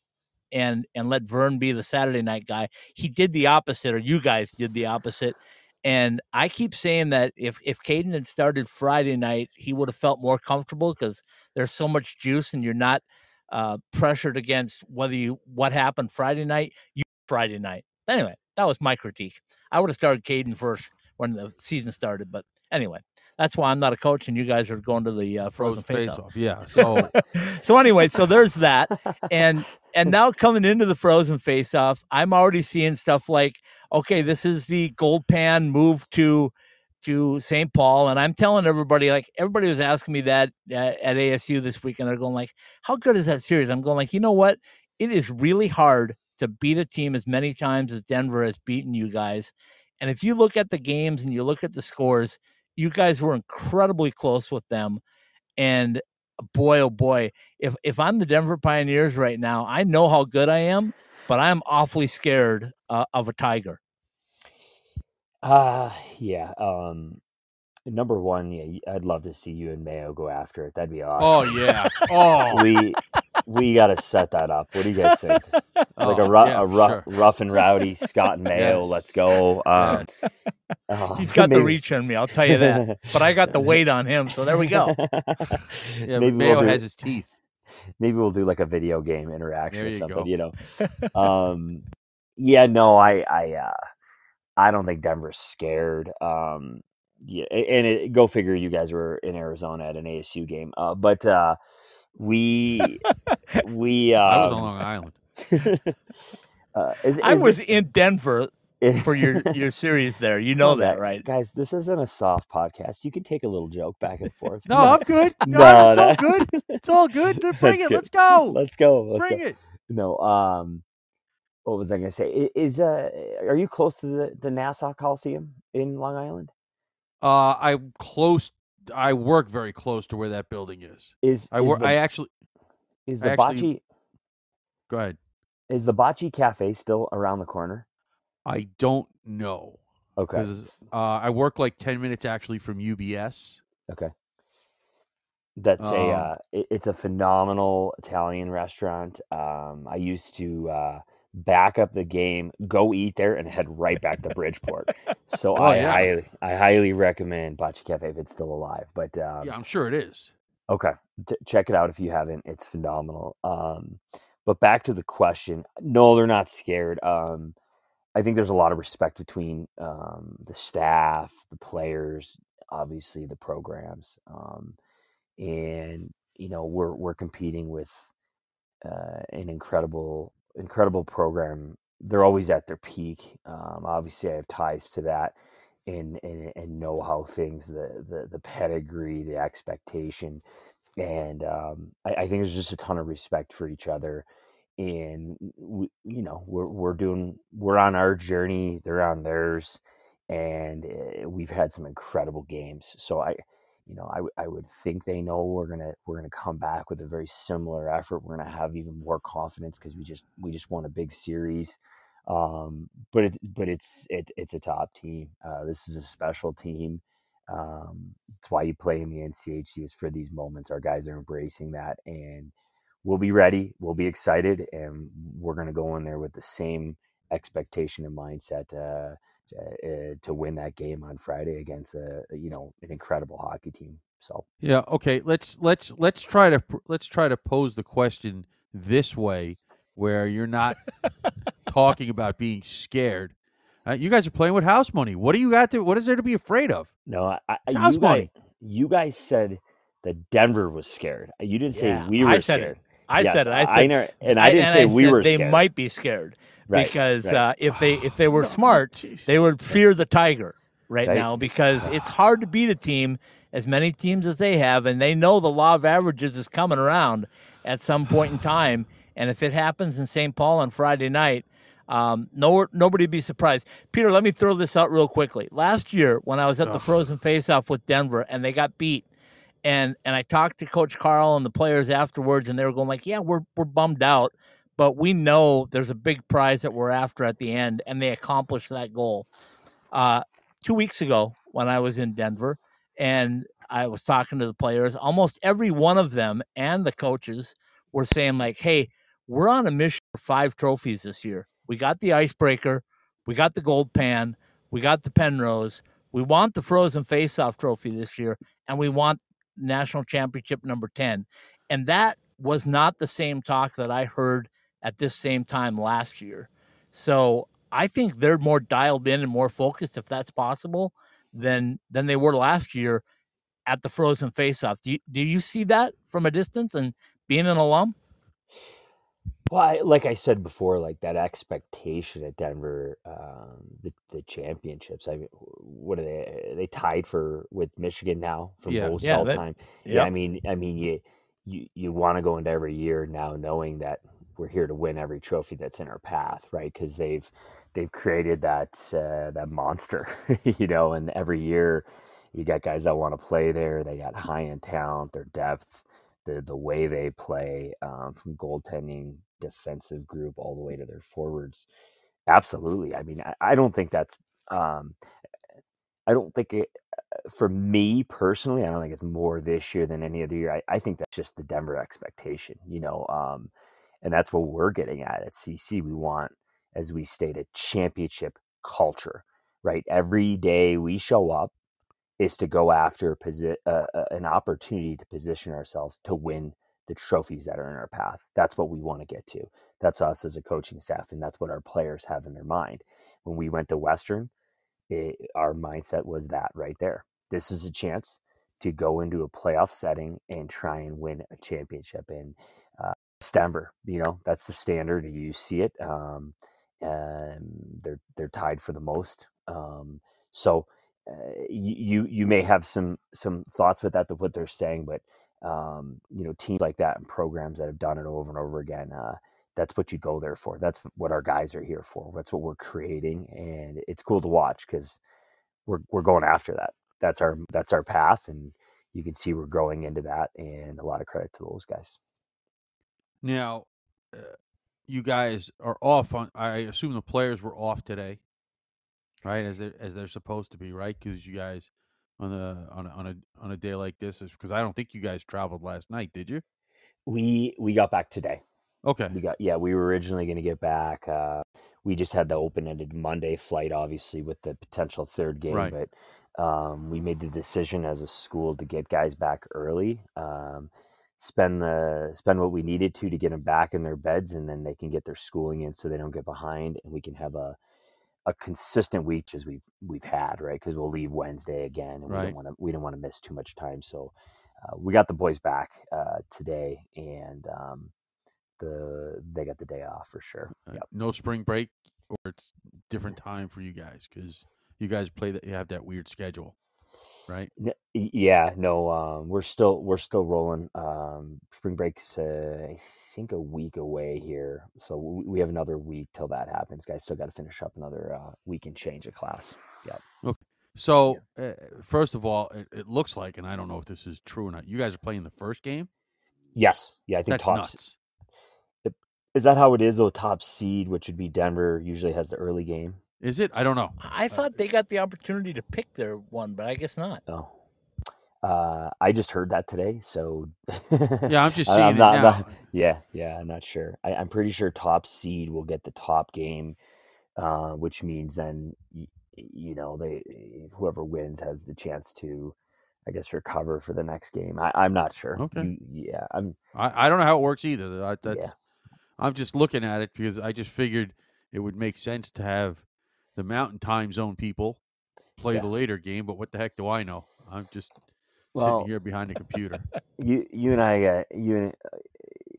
And and let Vern be the Saturday night guy. He did the opposite, or you guys did the opposite. And I keep saying that if if Kaidan had started Friday night, he would have felt more comfortable because there's so much juice, and you're not uh, pressured against whether you what happened Friday night. You Friday night. Anyway, that was my critique. I would have started Kaidan first when the season started, but anyway, that's why I'm not a coach, and you guys are going to the uh, frozen, face off. Yeah. So <laughs> so anyway, so there's that, <laughs> and and now coming into the frozen face off, I'm already seeing stuff like, okay, this is the gold pan move to to St. Paul, and I'm telling everybody, like everybody was asking me that at, at ASU this week, and they're going like, how good is that series? I'm going like, you know what? It is really hard to beat a team as many times as Denver has beaten you guys. And if you look at the games and you look at the scores, you guys were incredibly close with them. And boy, oh boy, if if I'm the Denver Pioneers right now, I know how good I am, but I'm awfully scared uh, of a Tiger. Uh yeah. Um number one, yeah, I'd love to see you and Mayo go after it. That'd be awesome. <laughs> Oh yeah. Oh. we we got to set that up. What do you guys think? oh, <laughs> like a, ru- yeah, a ru- sure. rough and rowdy Scott and Mayo. Yes. Let's go. Um, Yes. <laughs> oh, He's got the reach on me, I'll tell you that. But I got the <laughs> weight on him, so there we go. Yeah, maybe Mayo we'll do, has his teeth. maybe we'll do like a video game interaction There or something. go. You know. Um, yeah. No, I I uh, I don't think Denver's scared. Um, yeah, and it, go figure. You guys were in Arizona at an ASU game, uh, but uh, we <laughs> we um, I was on Long Island. <laughs> uh, is, I was it- in Denver <laughs> for your your series there. You know that, right? guys? This isn't a soft podcast. You can take a little joke back and forth. No, I'm good. No, No, it's all good. It's all good. Then Bring That's it. good. Let's go. Let's go. Let's Bring go. it. No, um, what was I going to say? Is uh, are you close to the the Nassau Coliseum in Long Island? Uh, I'm close. I work very close to where that building is. Is I is work. the, I actually. is I the actually- Bocce Go ahead. is the Bocce Cafe still around the corner? I don't know Okay, because uh, I work like ten minutes actually from UBS. okay. That's a Um, uh, it- it's a phenomenal Italian restaurant. Um, I used to uh, back up the game, go eat there, and head right back to Bridgeport. <laughs> So Oh, I, yeah. highly, I highly recommend Bocce Cafe if it's still alive. But um, yeah, I'm sure it is. Okay, T- check it out if you haven't. It's phenomenal. Um, but back to the question. No, they're not scared. Um, I think there's a lot of respect between um, the staff, the players, obviously the programs, um, and you know we're we're competing with uh, an incredible incredible program. They're always at their peak. Um, obviously, I have ties to that and and, and know how things the, the the pedigree, the expectation, and um, I, I think there's just a ton of respect for each other. And we, you know, we're we're doing we're on our journey. They're on theirs, and uh, we've had some incredible games. So I, you know, I, w- I would think they know we're gonna we're gonna come back with a very similar effort. We're gonna have even more confidence because we just we just won a big series. Um, but it but it's it, it's a top team. Uh, this is a special team. Um, it's why you play in the NCHC is for these moments. Our guys are embracing that, and we'll be ready. We'll be excited, and we're gonna go in there with the same expectation and mindset. Uh, to, uh, to win that game on Friday against a you know an incredible hockey team. So Yeah. Okay. Let's let's let's try to let's try to pose the question this way, where you're not <laughs> talking about being scared. Uh, you guys are playing with house money. What do you got to? What is there to be afraid of? no, I, I, house you guys, money. you guys said that Denver was scared. You didn't say we were I said it. scared. I Yes, said it. I said I know, and I didn't say and we said were They scared. might be scared right, because right. uh, if they if they <sighs> were No, smart, jeez. they would fear the tiger right, Right. now because <sighs> it's hard to beat a team as many teams as they have, and they know the law of averages is coming around at some point in time. And if it happens in St. Paul on Friday night, um, no, nobody be surprised. Peter, let me throw this out real quickly. Last year, when I was at the Ugh. Frozen Faceoff with Denver, and they got beat, and and I talked to Coach Carle and the players afterwards, and they were going like, "Yeah, we're we're bummed out, but we know there's a big prize that we're after at the end," and they accomplished that goal. Uh, two weeks ago, when I was in Denver, and I was talking to the players, almost every one of them and the coaches were saying like, "Hey, we're on a mission for five trophies this year. We got the icebreaker, we got the gold pan, we got the Penrose, we want the Frozen Faceoff trophy this year, and we want national championship number 10. And that was not the same talk that I heard at this same time last year. So I think they're more dialed in and more focused, if that's possible, than than they were last year at the Frozen Faceoff. Do you, do you see that from a distance and being an alum? Well, I, like I said before, like that expectation at Denver, um, the the championships. I mean, what are they? They tied for with Michigan now for Yeah. most Yeah, all that- time. Yeah, Yep. I mean, I mean, you you you want to go into every year now knowing that we're here to win every trophy that's in our path, right? Because they've they've created that uh, that monster, <laughs> you know, and every year you got guys that want to play there. They got high end talent, their depth, the the way they play, um, from goaltending, defensive group, all the way to their forwards. Absolutely. I mean, I, I don't think that's. Um, I don't think it. For me personally, I don't think it's more this year than any other year. I, I think that's just the Denver expectation, you know, um, and that's what we're getting at at CC. We want, as we state, a championship culture, right? Every day we show up is to go after posi- uh, uh, an opportunity to position ourselves to win the trophies that are in our path. That's what we want to get to. That's us as a coaching staff, and that's what our players have in their mind. When we went to Western, it, our mindset was that right there. This is a chance to go into a playoff setting and try and win a championship. And it's Denver, you know, that's the standard. You see it. Um, and they're they're tied for the most. Um, so uh, you you may have some some thoughts with that to what they're saying, but um, you know teams like that and programs that have done it over and over again. Uh, that's what you go there for. That's what our guys are here for. That's what we're creating, and it's cool to watch because we're we're going after that. That's our that's our path, and you can see we're growing into that. And a lot of credit to those guys. Now, uh, you guys are off on. I assume the players were off today, right? As they, as they're supposed to be, right? Because you guys on the on a, on a on a day like this is because I don't think you guys traveled last night, did you? We we got back today. Okay, We got yeah. We were originally going to get back. Uh, we just had the open-ended Monday flight, obviously with the potential third game, Right. but um, we made the decision as a school to get guys back early. Um, spend the spend what we needed to to get them back in their beds, and then they can get their schooling in, so they don't get behind, and we can have a a consistent week as we've we've had, right? Because we'll leave Wednesday again, and we don't want to we don't want to miss too much time. So uh, we got the boys back uh, today, and um, the they got the day off for sure. Uh, Yep. no spring break, or it's different time for you guys because you guys play that you have that weird schedule, right? Yeah, no, um, we're still we're still rolling. Um, spring break's uh, I think a week away here, so we, we have another week till that happens. Guys, still got to finish up another uh, week and change of class. Yeah, So, uh, first of all, it, it looks like, and I don't know if this is true or not. You guys are playing the first game. yes, yeah. I think That's top nuts. is that how it is though. Top seed, which would be Denver, usually has the early game. Is it? I don't know. I thought they got the opportunity to pick their one, but I guess not. Oh, uh, I just heard that today, so <laughs> Yeah, I'm just seeing I'm it now. not- Yeah, yeah, I'm not sure. I, I'm pretty sure top seed will get the top game, uh, which means then y- you know they whoever wins has the chance to, I guess, recover for the next game. I, I'm not sure. Okay. You- yeah, I'm. I, I don't know how it works either. That, that's Yeah. I'm just looking at it because I just figured it would make sense to have the mountain time zone people play Yeah. the later game. But what the heck do I know? I'm just Well- sitting here behind the computer. <laughs> You you and I uh, you and uh,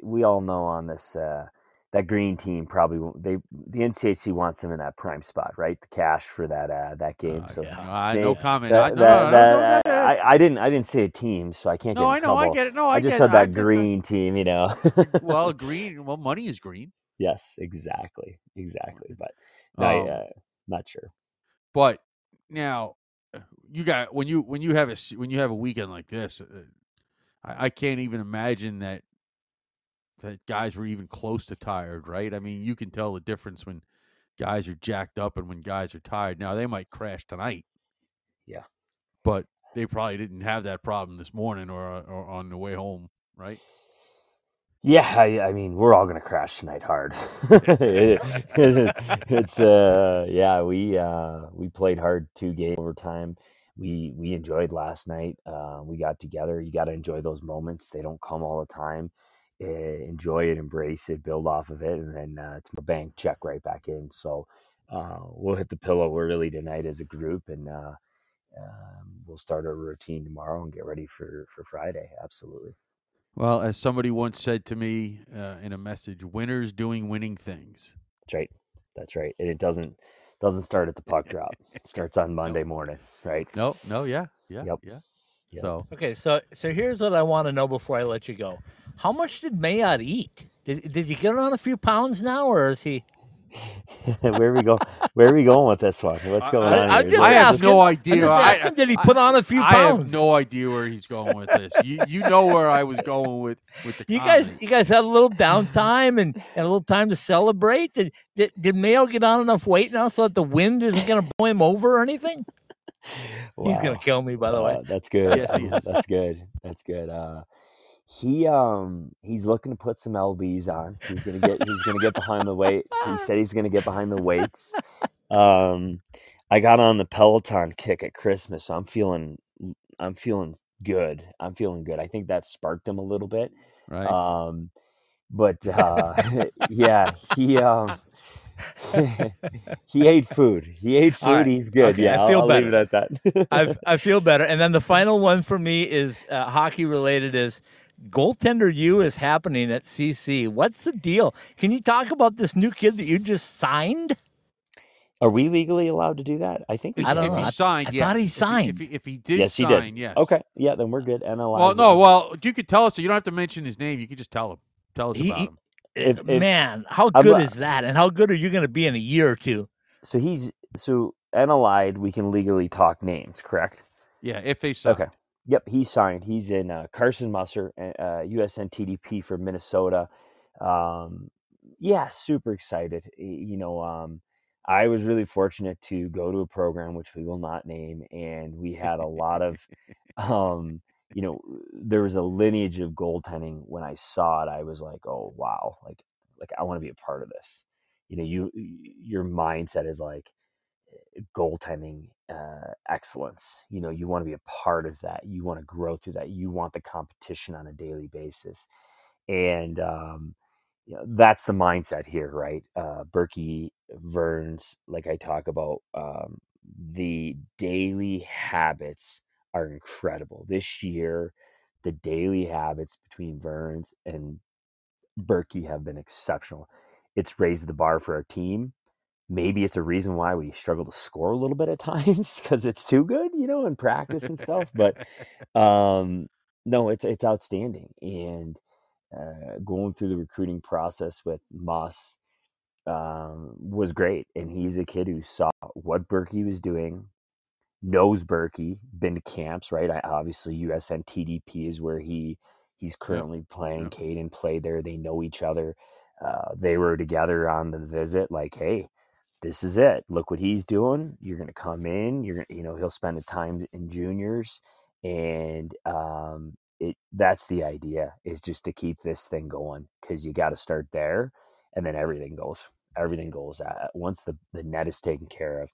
we all know on this uh, that green team probably they the NCHC wants them in that prime spot, right? The cash for that uh, that game. Uh, so. yeah. They- no comment. That- I, no, that- no, no, that- no, no, I, I didn't I didn't say a team, so I can't no, get I know. I get it. No, I, I, just said that I get the- green team, you know. Well, <laughs> green. Well, money is green. yes, exactly, exactly. But I, Um, uh, not sure. But now, uh, you got when you when you have a when you have a weekend like this, uh, I, I can't even imagine that that guys were even close to tired. Right? I mean, you can tell the difference when guys are jacked up and when guys are tired. Now they might crash tonight. Yeah. but they probably didn't have that problem this morning or uh, or on the way home. Right? Yeah, I, I mean, we're all gonna crash tonight hard. <laughs> it's uh, yeah, we uh, we played hard two games overtime. We we enjoyed last night. Uh, we got together. You got to enjoy those moments. They don't come all the time. Uh, enjoy it, embrace it, build off of it, and then uh, to bank check right back in. So uh, we'll hit the pillow early tonight as a group, and uh, um, we'll start our routine tomorrow and get ready for for Friday. Absolutely. Well, as somebody once said to me uh, in a message, winners doing winning things. That's right. That's right. And it doesn't doesn't start at the puck drop. It starts on <laughs> Monday morning, right? No, no, yeah, yeah, Yep. yeah. Yep. So Okay, so so here's what I want to know before I let you go. How much did Mayotte eat? Did did he get on a few pounds now, or is he? <laughs> where are we go? Where are we going with this one? What's going I- on? I'm here? just I have asking. no I'm idea. I- asking, did he put on a few I pounds? have no idea where he's going with this. You you know where I was going with with the You guys, you guys had a little downtime and, and a little time to celebrate. Did, did did Mayo get on enough weight now so that the wind isn't going to blow him over or anything? He's going to kill me, by the way. Uh, that's good. Yes, he <laughs> is. That's good. That's good. Uh, he um he's looking to put some lbs on. He's gonna get he's gonna get behind the weight. He said he's gonna get behind the weights. Um, I got on the Peloton kick at Christmas, so I'm feeling I'm feeling good. I'm feeling good. I think that sparked him a little bit. right. Um, but uh, <laughs> yeah, he um. <laughs> he ate food. He ate food. Right. He's good. Okay, yeah, I I'll, feel I'll leave it at that. I I feel better. And then the <laughs> final one for me is uh, hockey related. Is goaltender U is happening at CC. What's the deal? Can you talk about this new kid that you just signed? Are we legally allowed to do that? I think we I don't can. know. If he signed, I yes. thought he If signed. If he, if he did Yes, he did. yes. Okay, yeah, then we're good. NLI. Well, no, well, you could tell us. So you don't have to mention his name. You could just tell him. Tell us He- about him. If- if- Man, how I'm good is that? And how good are you going to be in a year or two? so he's so NLI. We can legally talk names, correct? Yeah, if they sign. Okay. Yep, he's signed. He's in uh, Carson Musser, uh, USN TDP for Minnesota. Um, yeah, super excited. You know, um, I was really fortunate to go to a program which we will not name, and we had a lot of, <laughs> um, you know, there was a lineage of goaltending. When I saw it, I was like, oh wow, like like I want to be a part of this. You know, you your mindset is like goaltending uh, excellence. You know, you want to be a part of that. You want to grow through that. You want the competition on a daily basis, and um, you know that's the mindset here, right? Uh, Berkey, Verns, like I talk about, um, the daily habits are incredible. This year, the daily habits between Verns and Berkey have been exceptional. It's raised the bar for our team maybe it's a reason why we struggle to score a little bit at <laughs> times because it's too good, you know, in practice and stuff. But <laughs> um, no, it's it's outstanding. And uh, going through the recruiting process with Moss um, was great. And he's a kid who saw what Berkey was doing, knows Berkey, been to camps, right? I, obviously, USN TDP is where he he's currently playing. yeah. Kaidan played there. They know each other. Uh, they were together on the visit. Like, hey, this is it. Look what he's doing. You're going to come in. You're gonna, you know, he'll spend the time in juniors, and um, it that's the idea is just to keep this thing going because you got to start there, and then everything goes. Everything goes at once the the net is taken care of.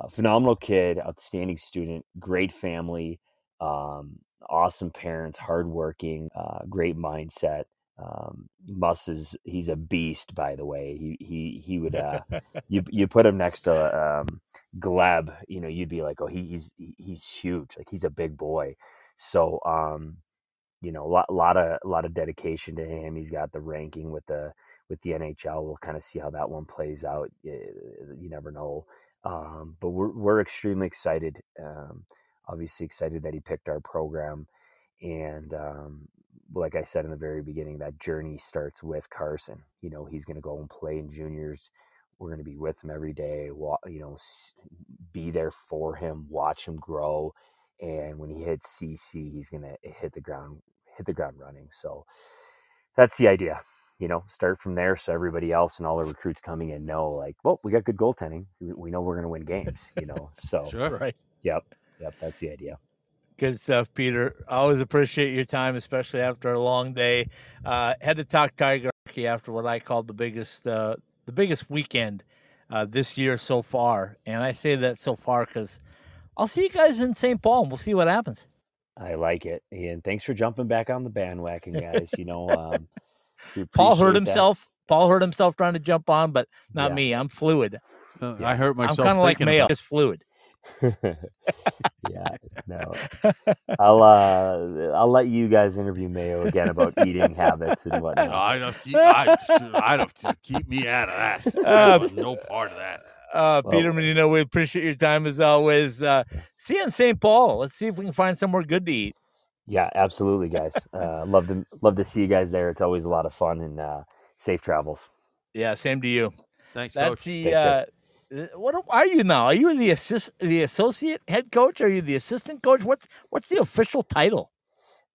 Uh, phenomenal kid, outstanding student, great family, um, awesome parents, hardworking, uh, great mindset. Um, Muss is he's a beast, by the way. He he he would uh, <laughs> you you put him next to um, Gleb, you know, you'd be like, oh, he, he's he's huge, like he's a big boy. So, um, you know, a lot, lot of a lot of dedication to him. He's got the ranking with the with the NHL. We'll kind of see how that one plays out. You, you never know, um, but we're we're extremely excited. Um, obviously, excited that he picked our program, and um, like I said in the very beginning, that journey starts with Carson. You know, he's going to go and play in juniors. We're going to be with him every day. You know, be there for him, watch him grow, and when he hits CC, he's going to hit the ground, hit the ground running. So that's the idea. You know, start from there, so everybody else and all the recruits coming in know, like, well, we got good goaltending. We, we know we're going to win games. You know, <laughs> so Sure. Right. yep, yep, that's the idea. Good stuff, Peter. Always appreciate your time, especially after a long day. Uh, had to talk Tiger hockey after what I called the biggest, uh, the biggest weekend uh, this year so far, and I say that so far because I'll see you guys in St. Paul, and we'll see what happens. I like it, and thanks for jumping back on the bandwagon, guys. You know, um, <laughs> Paul hurt appreciate that. himself. Paul hurt himself trying to jump on, but not Yeah. me. I'm fluid. Uh, Yeah. I hurt myself. I'm kind of like thinking Mayo, just fluid. <laughs> yeah, no. I'll uh, I'll let you guys interview Mayo again about eating habits and No, <laughs> whatnot. I don't keep, I, I don't keep me out of that. <laughs> I want no part of that. Uh, Well- Peter Mannino, we appreciate your time as always. Uh, see you in St. Paul. Let's see if we can find somewhere good to eat. Yeah, absolutely, guys. Uh, love to love to see you guys there. It's always a lot of fun and uh, safe travels. Yeah, same to you. Thanks, That's coach. the. Thanks, Uh, uh, what are you now? Are you the assist, the associate head coach? Are you the assistant coach? What's what's the official title?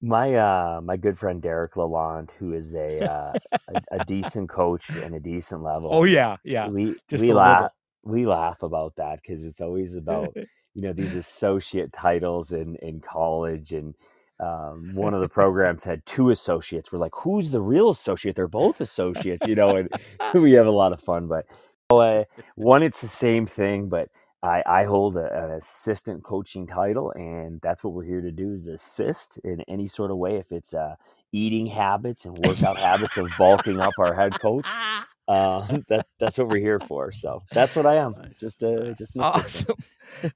My uh, my good friend Derek Lalonde, who is a, uh, a a decent coach and a decent level. Oh yeah, yeah. we just we laugh we laugh about that because it's always about <laughs> you know these associate titles in in college and um, one of the programs had two associates we're like who's the real associate they're both associates you know and <laughs> we have a lot of fun but uh, one it's the same thing but I, I hold a, an assistant coaching title and that's what we're here to do is assist in any sort of way if it's uh, eating habits and workout habits of bulking up our head coach <laughs> uh, that that's what we're here for. So that's what I am. Just a just an. Awesome.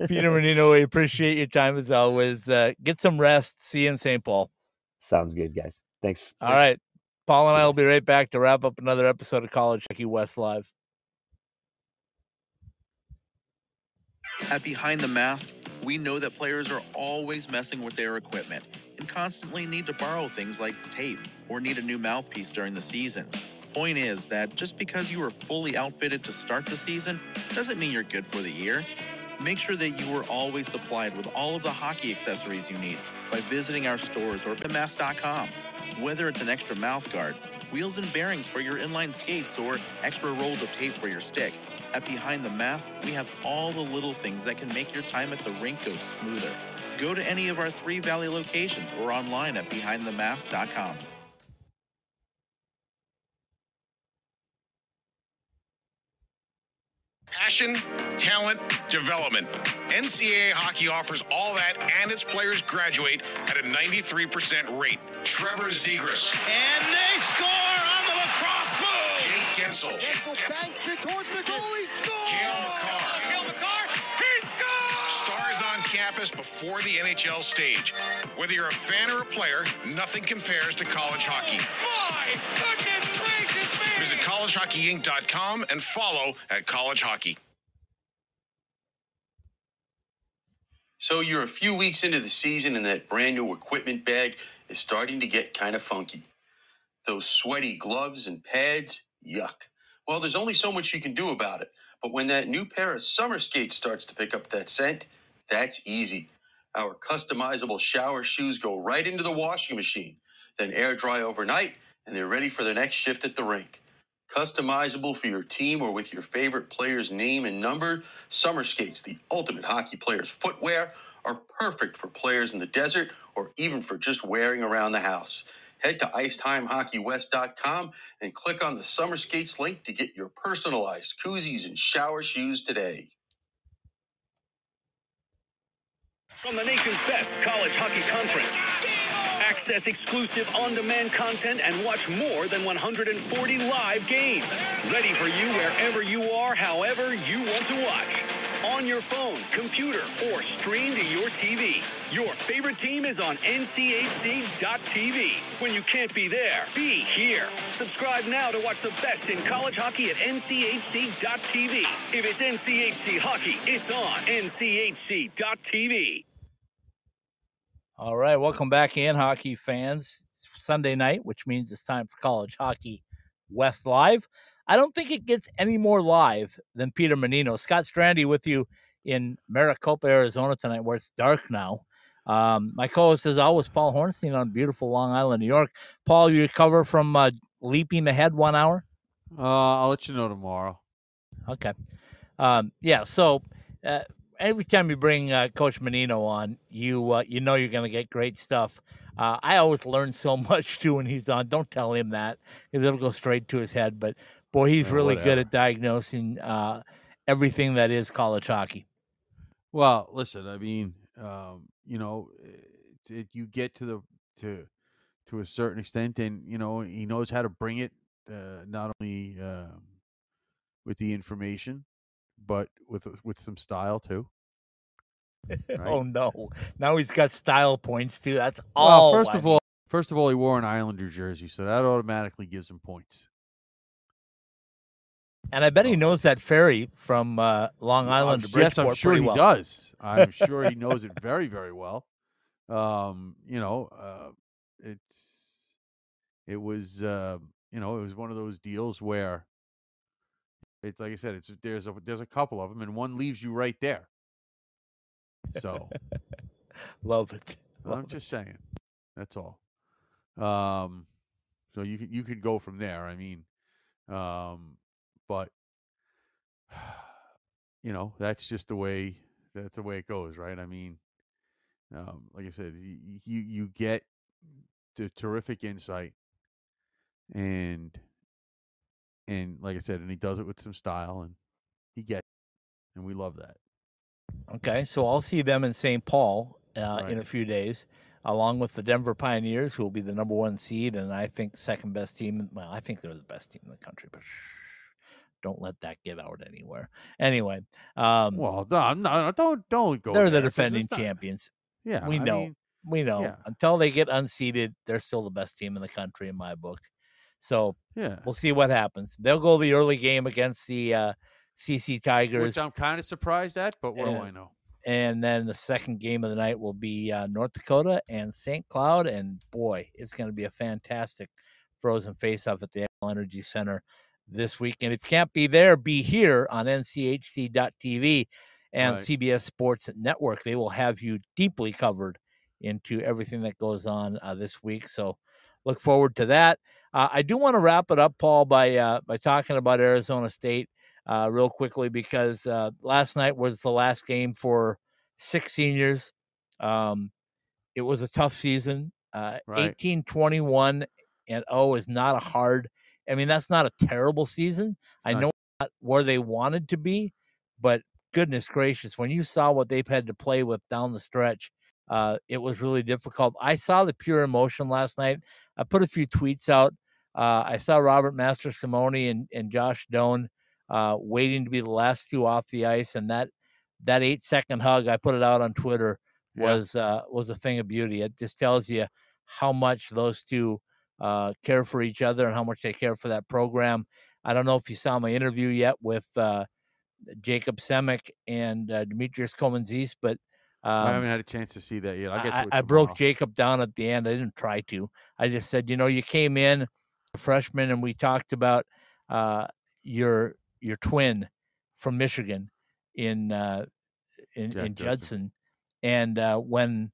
Peter Mannino, we appreciate your time as always. Uh, get some rest. See you in St. Paul. Sounds good, guys. Thanks. All right. Paul and I will be right back to wrap up another episode of College Hockey West Live. At Behind the Mask, we know that players are always messing with their equipment and constantly need to borrow things like tape or need a new mouthpiece during the season. Point is that just because you are fully outfitted to start the season doesn't mean you're good for the year. Make sure that you are always supplied with all of the hockey accessories you need by visiting our stores or mask.com. Whether it's an extra mouth guard, wheels and bearings for your inline skates, or extra rolls of tape for your stick, at Behind the Mask, we have all the little things that can make your time at the rink go smoother. Go to any of our three Valley locations or online at behindthemask.com. Passion, talent, development. NCAA hockey offers all that, and its players graduate at a 93% rate. Trevor Zegras, And they score Jake Guentzel, banks it towards the goal. He scores. Cale Makar. Cale Makar. He scores. Stars on campus before the NHL stage. Whether you're a fan or a player, nothing compares to college hockey. My goodness gracious me. Visit collegehockeyinc.com and follow at College Hockey. So you're a few weeks into the season and that brand new equipment bag is starting to get kind of funky. Those sweaty gloves and pads, yuck. Well, there's only so much you can do about it. But when that new pair of summer skates starts to pick up that scent, that's easy. Our customizable shower shoes go right into the washing machine, then air dry overnight, and they're ready for their next shift at the rink. Customizable for your team or with your favorite player's name and number, Summer Skates, the ultimate hockey player's footwear, are perfect for players in the desert or even for just wearing around the house. Head to IceTimeHockeyWest.com and click on the Summer Skates link to get your personalized koozies and shower shoes today. From the nation's best college hockey conference. Access exclusive on demand content and watch more than 140 live games. Ready for you wherever you are, however you want to watch. On your phone, computer, or stream to your TV. Your favorite team is on NCHC.TV. When you can't be there, be here. Subscribe now to watch the best in college hockey at NCHC.TV. If it's NCHC hockey, it's on NCHC.TV. All right, welcome back in, hockey fans. It's Sunday night, which means it's time for College Hockey West Live. I don't think it gets any more live than Peter Mannino. Scott Strandy with you in Maricopa, Arizona tonight, where it's dark now. Um, my co-host is always Paul Hornstein on beautiful Long Island, New York. Paul, you recover from uh, leaping ahead one hour? Uh, I'll let you know tomorrow. Okay. Um, yeah. So uh, every time you bring uh, Coach Mannino on, you uh, you know you're going to get great stuff. Uh, I always learn so <laughs> much too when he's on. Don't tell him that because it'll go straight to his head. But boy, he's really good at diagnosing uh, everything that is college hockey. Well, listen, I mean, um, you know, it, it, you get to the to to a certain extent, and you know, he knows how to bring it. Uh, not only um, with the information, but with with some style too. <laughs> Oh no! Now he's got style points too. That's Well, all. first I of need. all, first of all, he wore an Islander jersey, so that automatically gives him points. And I bet he Oh. knows that ferry from uh, Long Island I'm- to yes, I'm Bridgeport sure he well. does. I'm <laughs> sure he knows it very, very well. Um, you know, uh, it's it was uh, you know it was one of those deals where it's like I said, it's there's a there's a couple of them, and one leaves you right there. So <laughs> Love it. I'm it. just saying, that's all. Um, so you could you could go from there. I mean, um, but you know that's just the way that's the way it goes, right? I mean, um, like I said, you you, get the terrific insight, and and like I said, and he does it with some style, and he gets, it, and we love that. Okay, so I'll see them in St. Paul uh, in a few days, along with the Denver Pioneers, who will be the number one seed, and I think second best team. Well, I think they're the best team in the country, but don't let that get out anywhere. Anyway, um, Well, no, no, don't don't go. they're the defending not- champions. Yeah, we I know. mean, We know yeah. until they get unseated, they're still the best team in the country in my book. So yeah. we'll see what happens. They'll go the early game against the uh, CC Tigers. Which I'm kind of surprised at, but what do I know? and then the second game of the night will be uh, North Dakota and St. Cloud, and boy, it's going to be a fantastic frozen face-off at the Energy Center this weekend. If you can't be there, be here on NCHC.tv and Right. CBS Sports Network. They will have you deeply covered into everything that goes on uh, this week. So look forward to that. Uh, I do want to wrap it up, Paul, by uh, by talking about Arizona State uh, real quickly because uh, last night was the last game for six seniors. Um, it was a tough season. Uh, Right. 18, 21, and oh is not a hard. I mean, that's not a terrible season. I not- know not where they wanted to be, but goodness gracious, when you saw what they've had to play with down the stretch, uh, it was really difficult. I saw the pure emotion last night. I put a few tweets out. Uh, I saw Robert Mastrosimone and, and Josh Doan uh, waiting to be the last two off the ice, and that that eight second hug I put it out on Twitter was uh, was a thing of beauty. It just tells you how much those two uh, care for each other and how much they care for that program. I don't know if you saw my interview yet with uh, Jacob Semick and uh, Demetrios Koumontzis, but um, I haven't had a chance to see that yet. I'll get to I, I broke. Jacob down at the end. I didn't try to. I just said, you know, you came in a freshman, and we talked about uh, your your twin from Michigan in uh, in, in Judson. Judson, and uh, when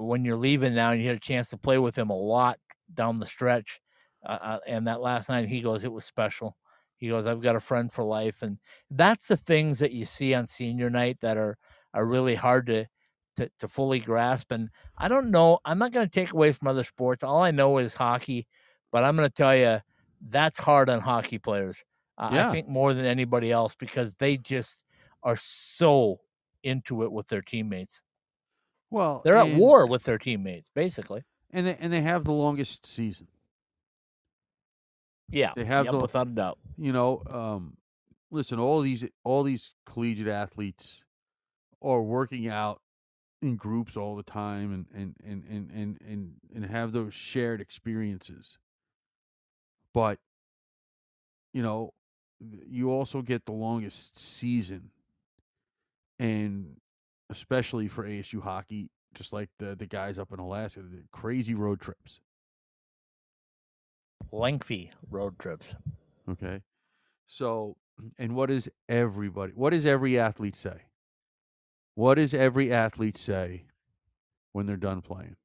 when you're leaving now, and you had a chance to play with him a lot down the stretch, uh, uh, and that last night he goes, it was special. He goes, I've got a friend for life, and that's the things that you see on senior night that are are really hard to to, to fully grasp. And I don't know. I'm not going to take away from other sports. All I know is hockey, but I'm going to tell you that's hard on hockey players. Uh, I think more than anybody else because they just are so into it with their teammates. Well, They're at war with their teammates, basically. and they and they have the longest season. Yeah, They have yep, the- without a doubt. You know, um, listen, all these all these collegiate athletes are working out in groups all the time and and and and and and, and have those shared experiences. But you know, you also get the longest season and especially for ASU hockey, just like the the guys up in Alaska, the crazy road trips. Lengthy road trips. Okay. So, and what does everybody, what does every athlete say? What does every athlete say when they're done playing?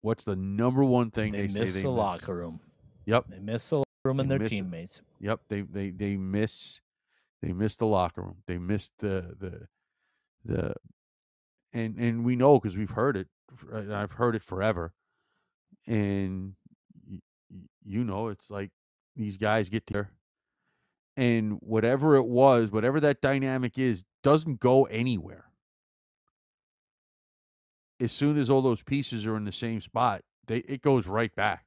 What's the number one thing They, they, say miss they the miss? locker room. Yep. They miss the locker room and They their miss teammates. Yep. They, they, they miss, they miss the locker room. They miss the, the, the, and, and we know because we've heard it. I've heard it forever. And you know, it's like these guys get there and whatever it was, whatever that dynamic is, doesn't go anywhere. As soon as all those pieces are in the same spot, they it goes right back.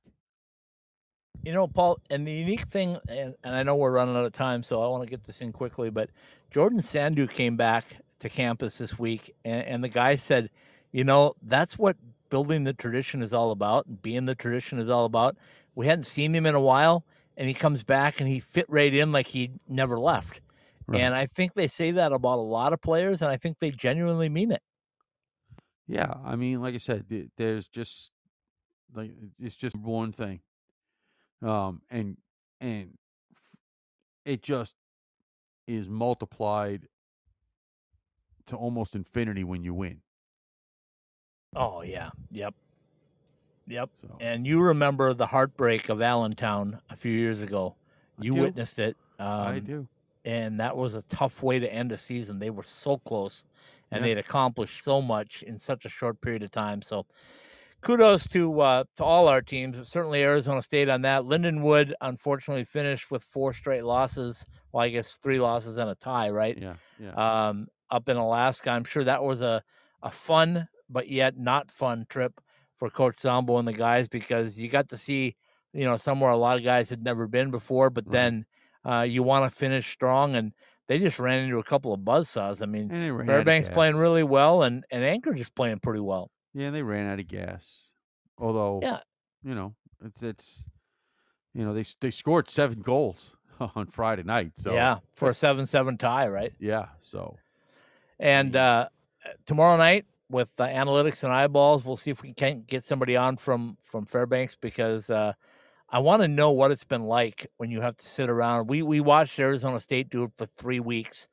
You know, Paul, and the unique thing, and, and I know we're running out of time, so I want to get this in quickly, but Jordan Sandu came back to campus this week, and, and the guy said, "You know, that's what building the tradition is all about, and being the tradition is all about." We hadn't seen him in a while, and he comes back and he fit right in like he never left. Right. And I think they say that about a lot of players, and I think they genuinely mean it. Yeah, I mean, like I said, there's just like it's just one thing, um, and and it just is multiplied to almost infinity when you win. Oh yeah, yep, yep. So And you remember the heartbreak of Allentown a few years ago. You witnessed it. Um, I do. and that was a tough way to end a season. They were so close, and Yeah. they'd accomplished so much in such a short period of time. So, kudos to uh, to all our teams. Certainly, Arizona State on that. Lindenwood unfortunately finished with four straight losses. Well, I guess three losses and a tie, right? Yeah, yeah. Um, up in Alaska. I'm sure that was a a fun but yet not fun trip for Coach Zombo and the guys because you got to see you know somewhere a lot of guys had never been before, but Right. then uh, you want to finish strong, and they just ran into a couple of buzzsaws. I mean, and they ran out of Fairbanks playing really well, and and Anchorage is playing pretty well. Yeah, and they ran out of gas. Although, Yeah. you know, it's, it's you know they they scored seven goals <laughs> on Friday night. So yeah, for a seven-seven tie, right? yeah. So And uh, tomorrow night with uh, analytics and eyeballs, we'll see if we can't get somebody on from from Fairbanks because uh, I want to know what it's been like when you have to sit around. We we watched Arizona State do it for three weeks,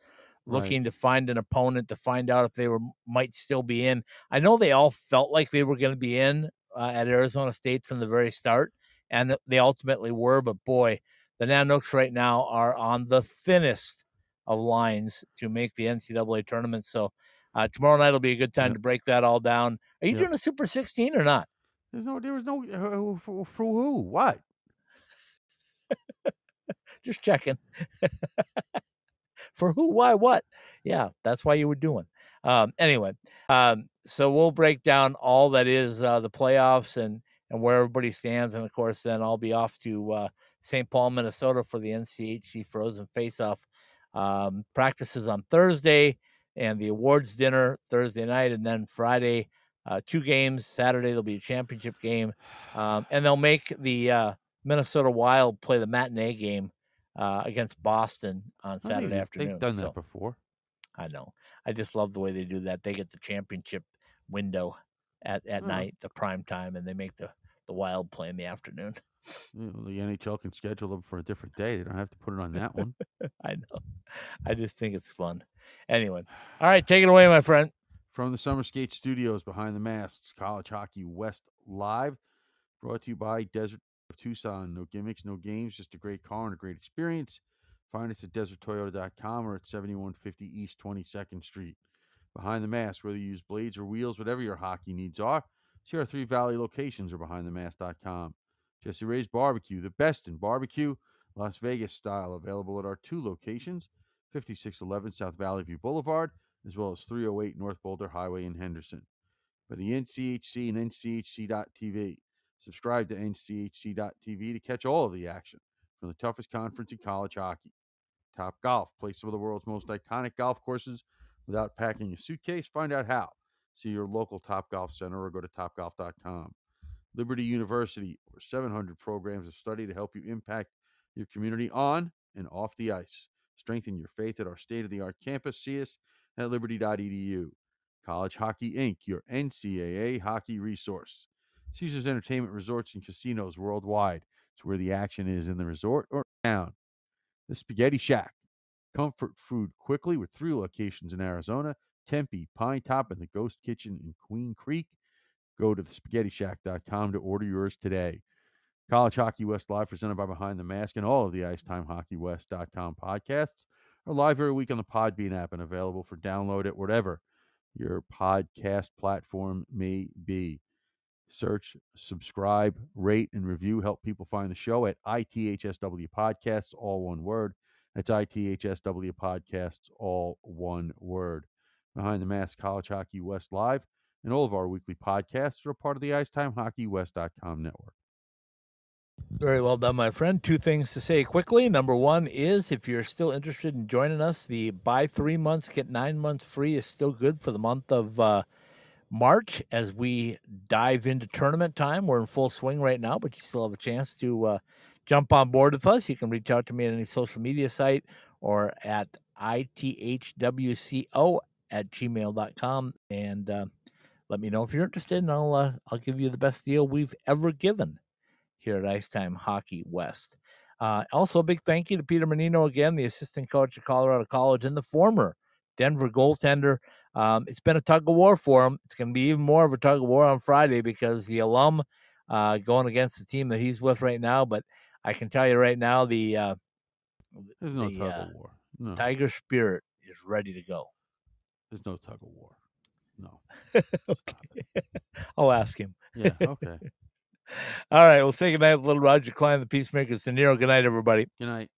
Right. looking to find an opponent to find out if they were might still be in. I know they all felt like they were going to be in uh, at Arizona State from the very start, and they ultimately were. But boy, the Nanooks right now are on the thinnest of lines to make the NCAA tournament. So uh, tomorrow night will be a good time Yep. to break that all down. Are you Yep. doing a Super 16 or not? there's no there was no uh, for, for who what <laughs> Just checking. <laughs> For who, why, what? Yeah, that's why you were doing. Um, anyway, um, so we'll break down all that is uh, the playoffs and and where everybody stands, and of course, then I'll be off to uh, St. Paul, Minnesota for the NCHC Frozen Face-Off. Um, practices on Thursday, and the awards dinner Thursday night, and then Friday, uh, two games. Saturday there'll be a championship game, um, and they'll make the uh, Minnesota Wild play the matinee game uh, against Boston on Saturday afternoon. They've done that So, before. I know. I just love the way they do that. They get the championship window at, at Oh. night, the prime time, and they make the, the Wild play in the afternoon. You know, the NHL can schedule them for a different day. They don't have to put it on that one. <laughs> I know. I just think it's fun. Anyway, all right, take it away, my friend. From the Summer Skate Studios behind the masks, College Hockey West Live, brought to you by Desert of Tucson. No gimmicks, no games, just a great car and a great experience. Find us at deserttoyota.com or at 7150 East 22nd Street. Behind the mask, whether you use blades or wheels, whatever your hockey needs are, see our three valley locations or behindthemask.com. Jessie Rae's Barbecue, the best in barbecue, Las Vegas style, available at our two locations, 5611 South Valley View Boulevard, as well as 308 North Boulder Highway in Henderson. By the NCHC and NCHC.TV. Subscribe to NCHC.TV to catch all of the action from the toughest conference in college hockey. Top Golf, play some of the world's most iconic golf courses without packing a suitcase. Find out how. See your local Top Golf Center or go to topgolf.com. Liberty University, over 700 programs of study to help you impact your community on and off the ice. Strengthen your faith at our state of the art campus. See us at liberty.edu. College Hockey Inc., your NCAA hockey resource. Caesars Entertainment Resorts and Casinos worldwide. It's where the action is in the resort or town. The Spaghetti Shack. Comfort food quickly with three locations in Arizona Tempe, Pine Top, and the Ghost Kitchen in Queen Creek. Go to thespaghettishack.com to order yours today. College Hockey West Live, presented by Behind the Mask, and all of the IcetimeHockeyWest.com podcasts are live every week on the Podbean app and available for download at whatever your podcast platform may be. Search, subscribe, rate, and review. Help people find the show at ITHSW Podcasts, all one word. That's ITHSW Podcasts, all one word. Behind the Mask College Hockey West Live and all of our weekly podcasts are part of the IcetimeHockeyWest.com network. Very well done, my friend. Two things to say quickly. Number one is if you're still interested in joining us, the buy three months, get nine months free is still good for the month of uh, March as we dive into tournament time. We're in full swing right now, but you still have a chance to uh, jump on board with us. You can reach out to me at any social media site or at ithwco at gmail.com and uh, let me know if you're interested, and I'll, uh, I'll give you the best deal we've ever given here at Ice Time Hockey West. Uh, also, a big thank you to Peter Mannino again, the assistant coach at Colorado College and the former Denver goaltender. Um, it's been a tug of war for him. It's going to be even more of a tug of war on Friday because the alum uh, going against the team that he's with right now. But I can tell you right now, the uh, There's no the, tug uh, of war. No, Tiger Spirit is ready to go. there's no tug of war. No. <laughs> okay. <laughs> I'll ask him. Yeah. Okay. <laughs> All right, we'll say goodnight, little Roger Klein, the Peacemakers. De Niro, good night, everybody. Good night.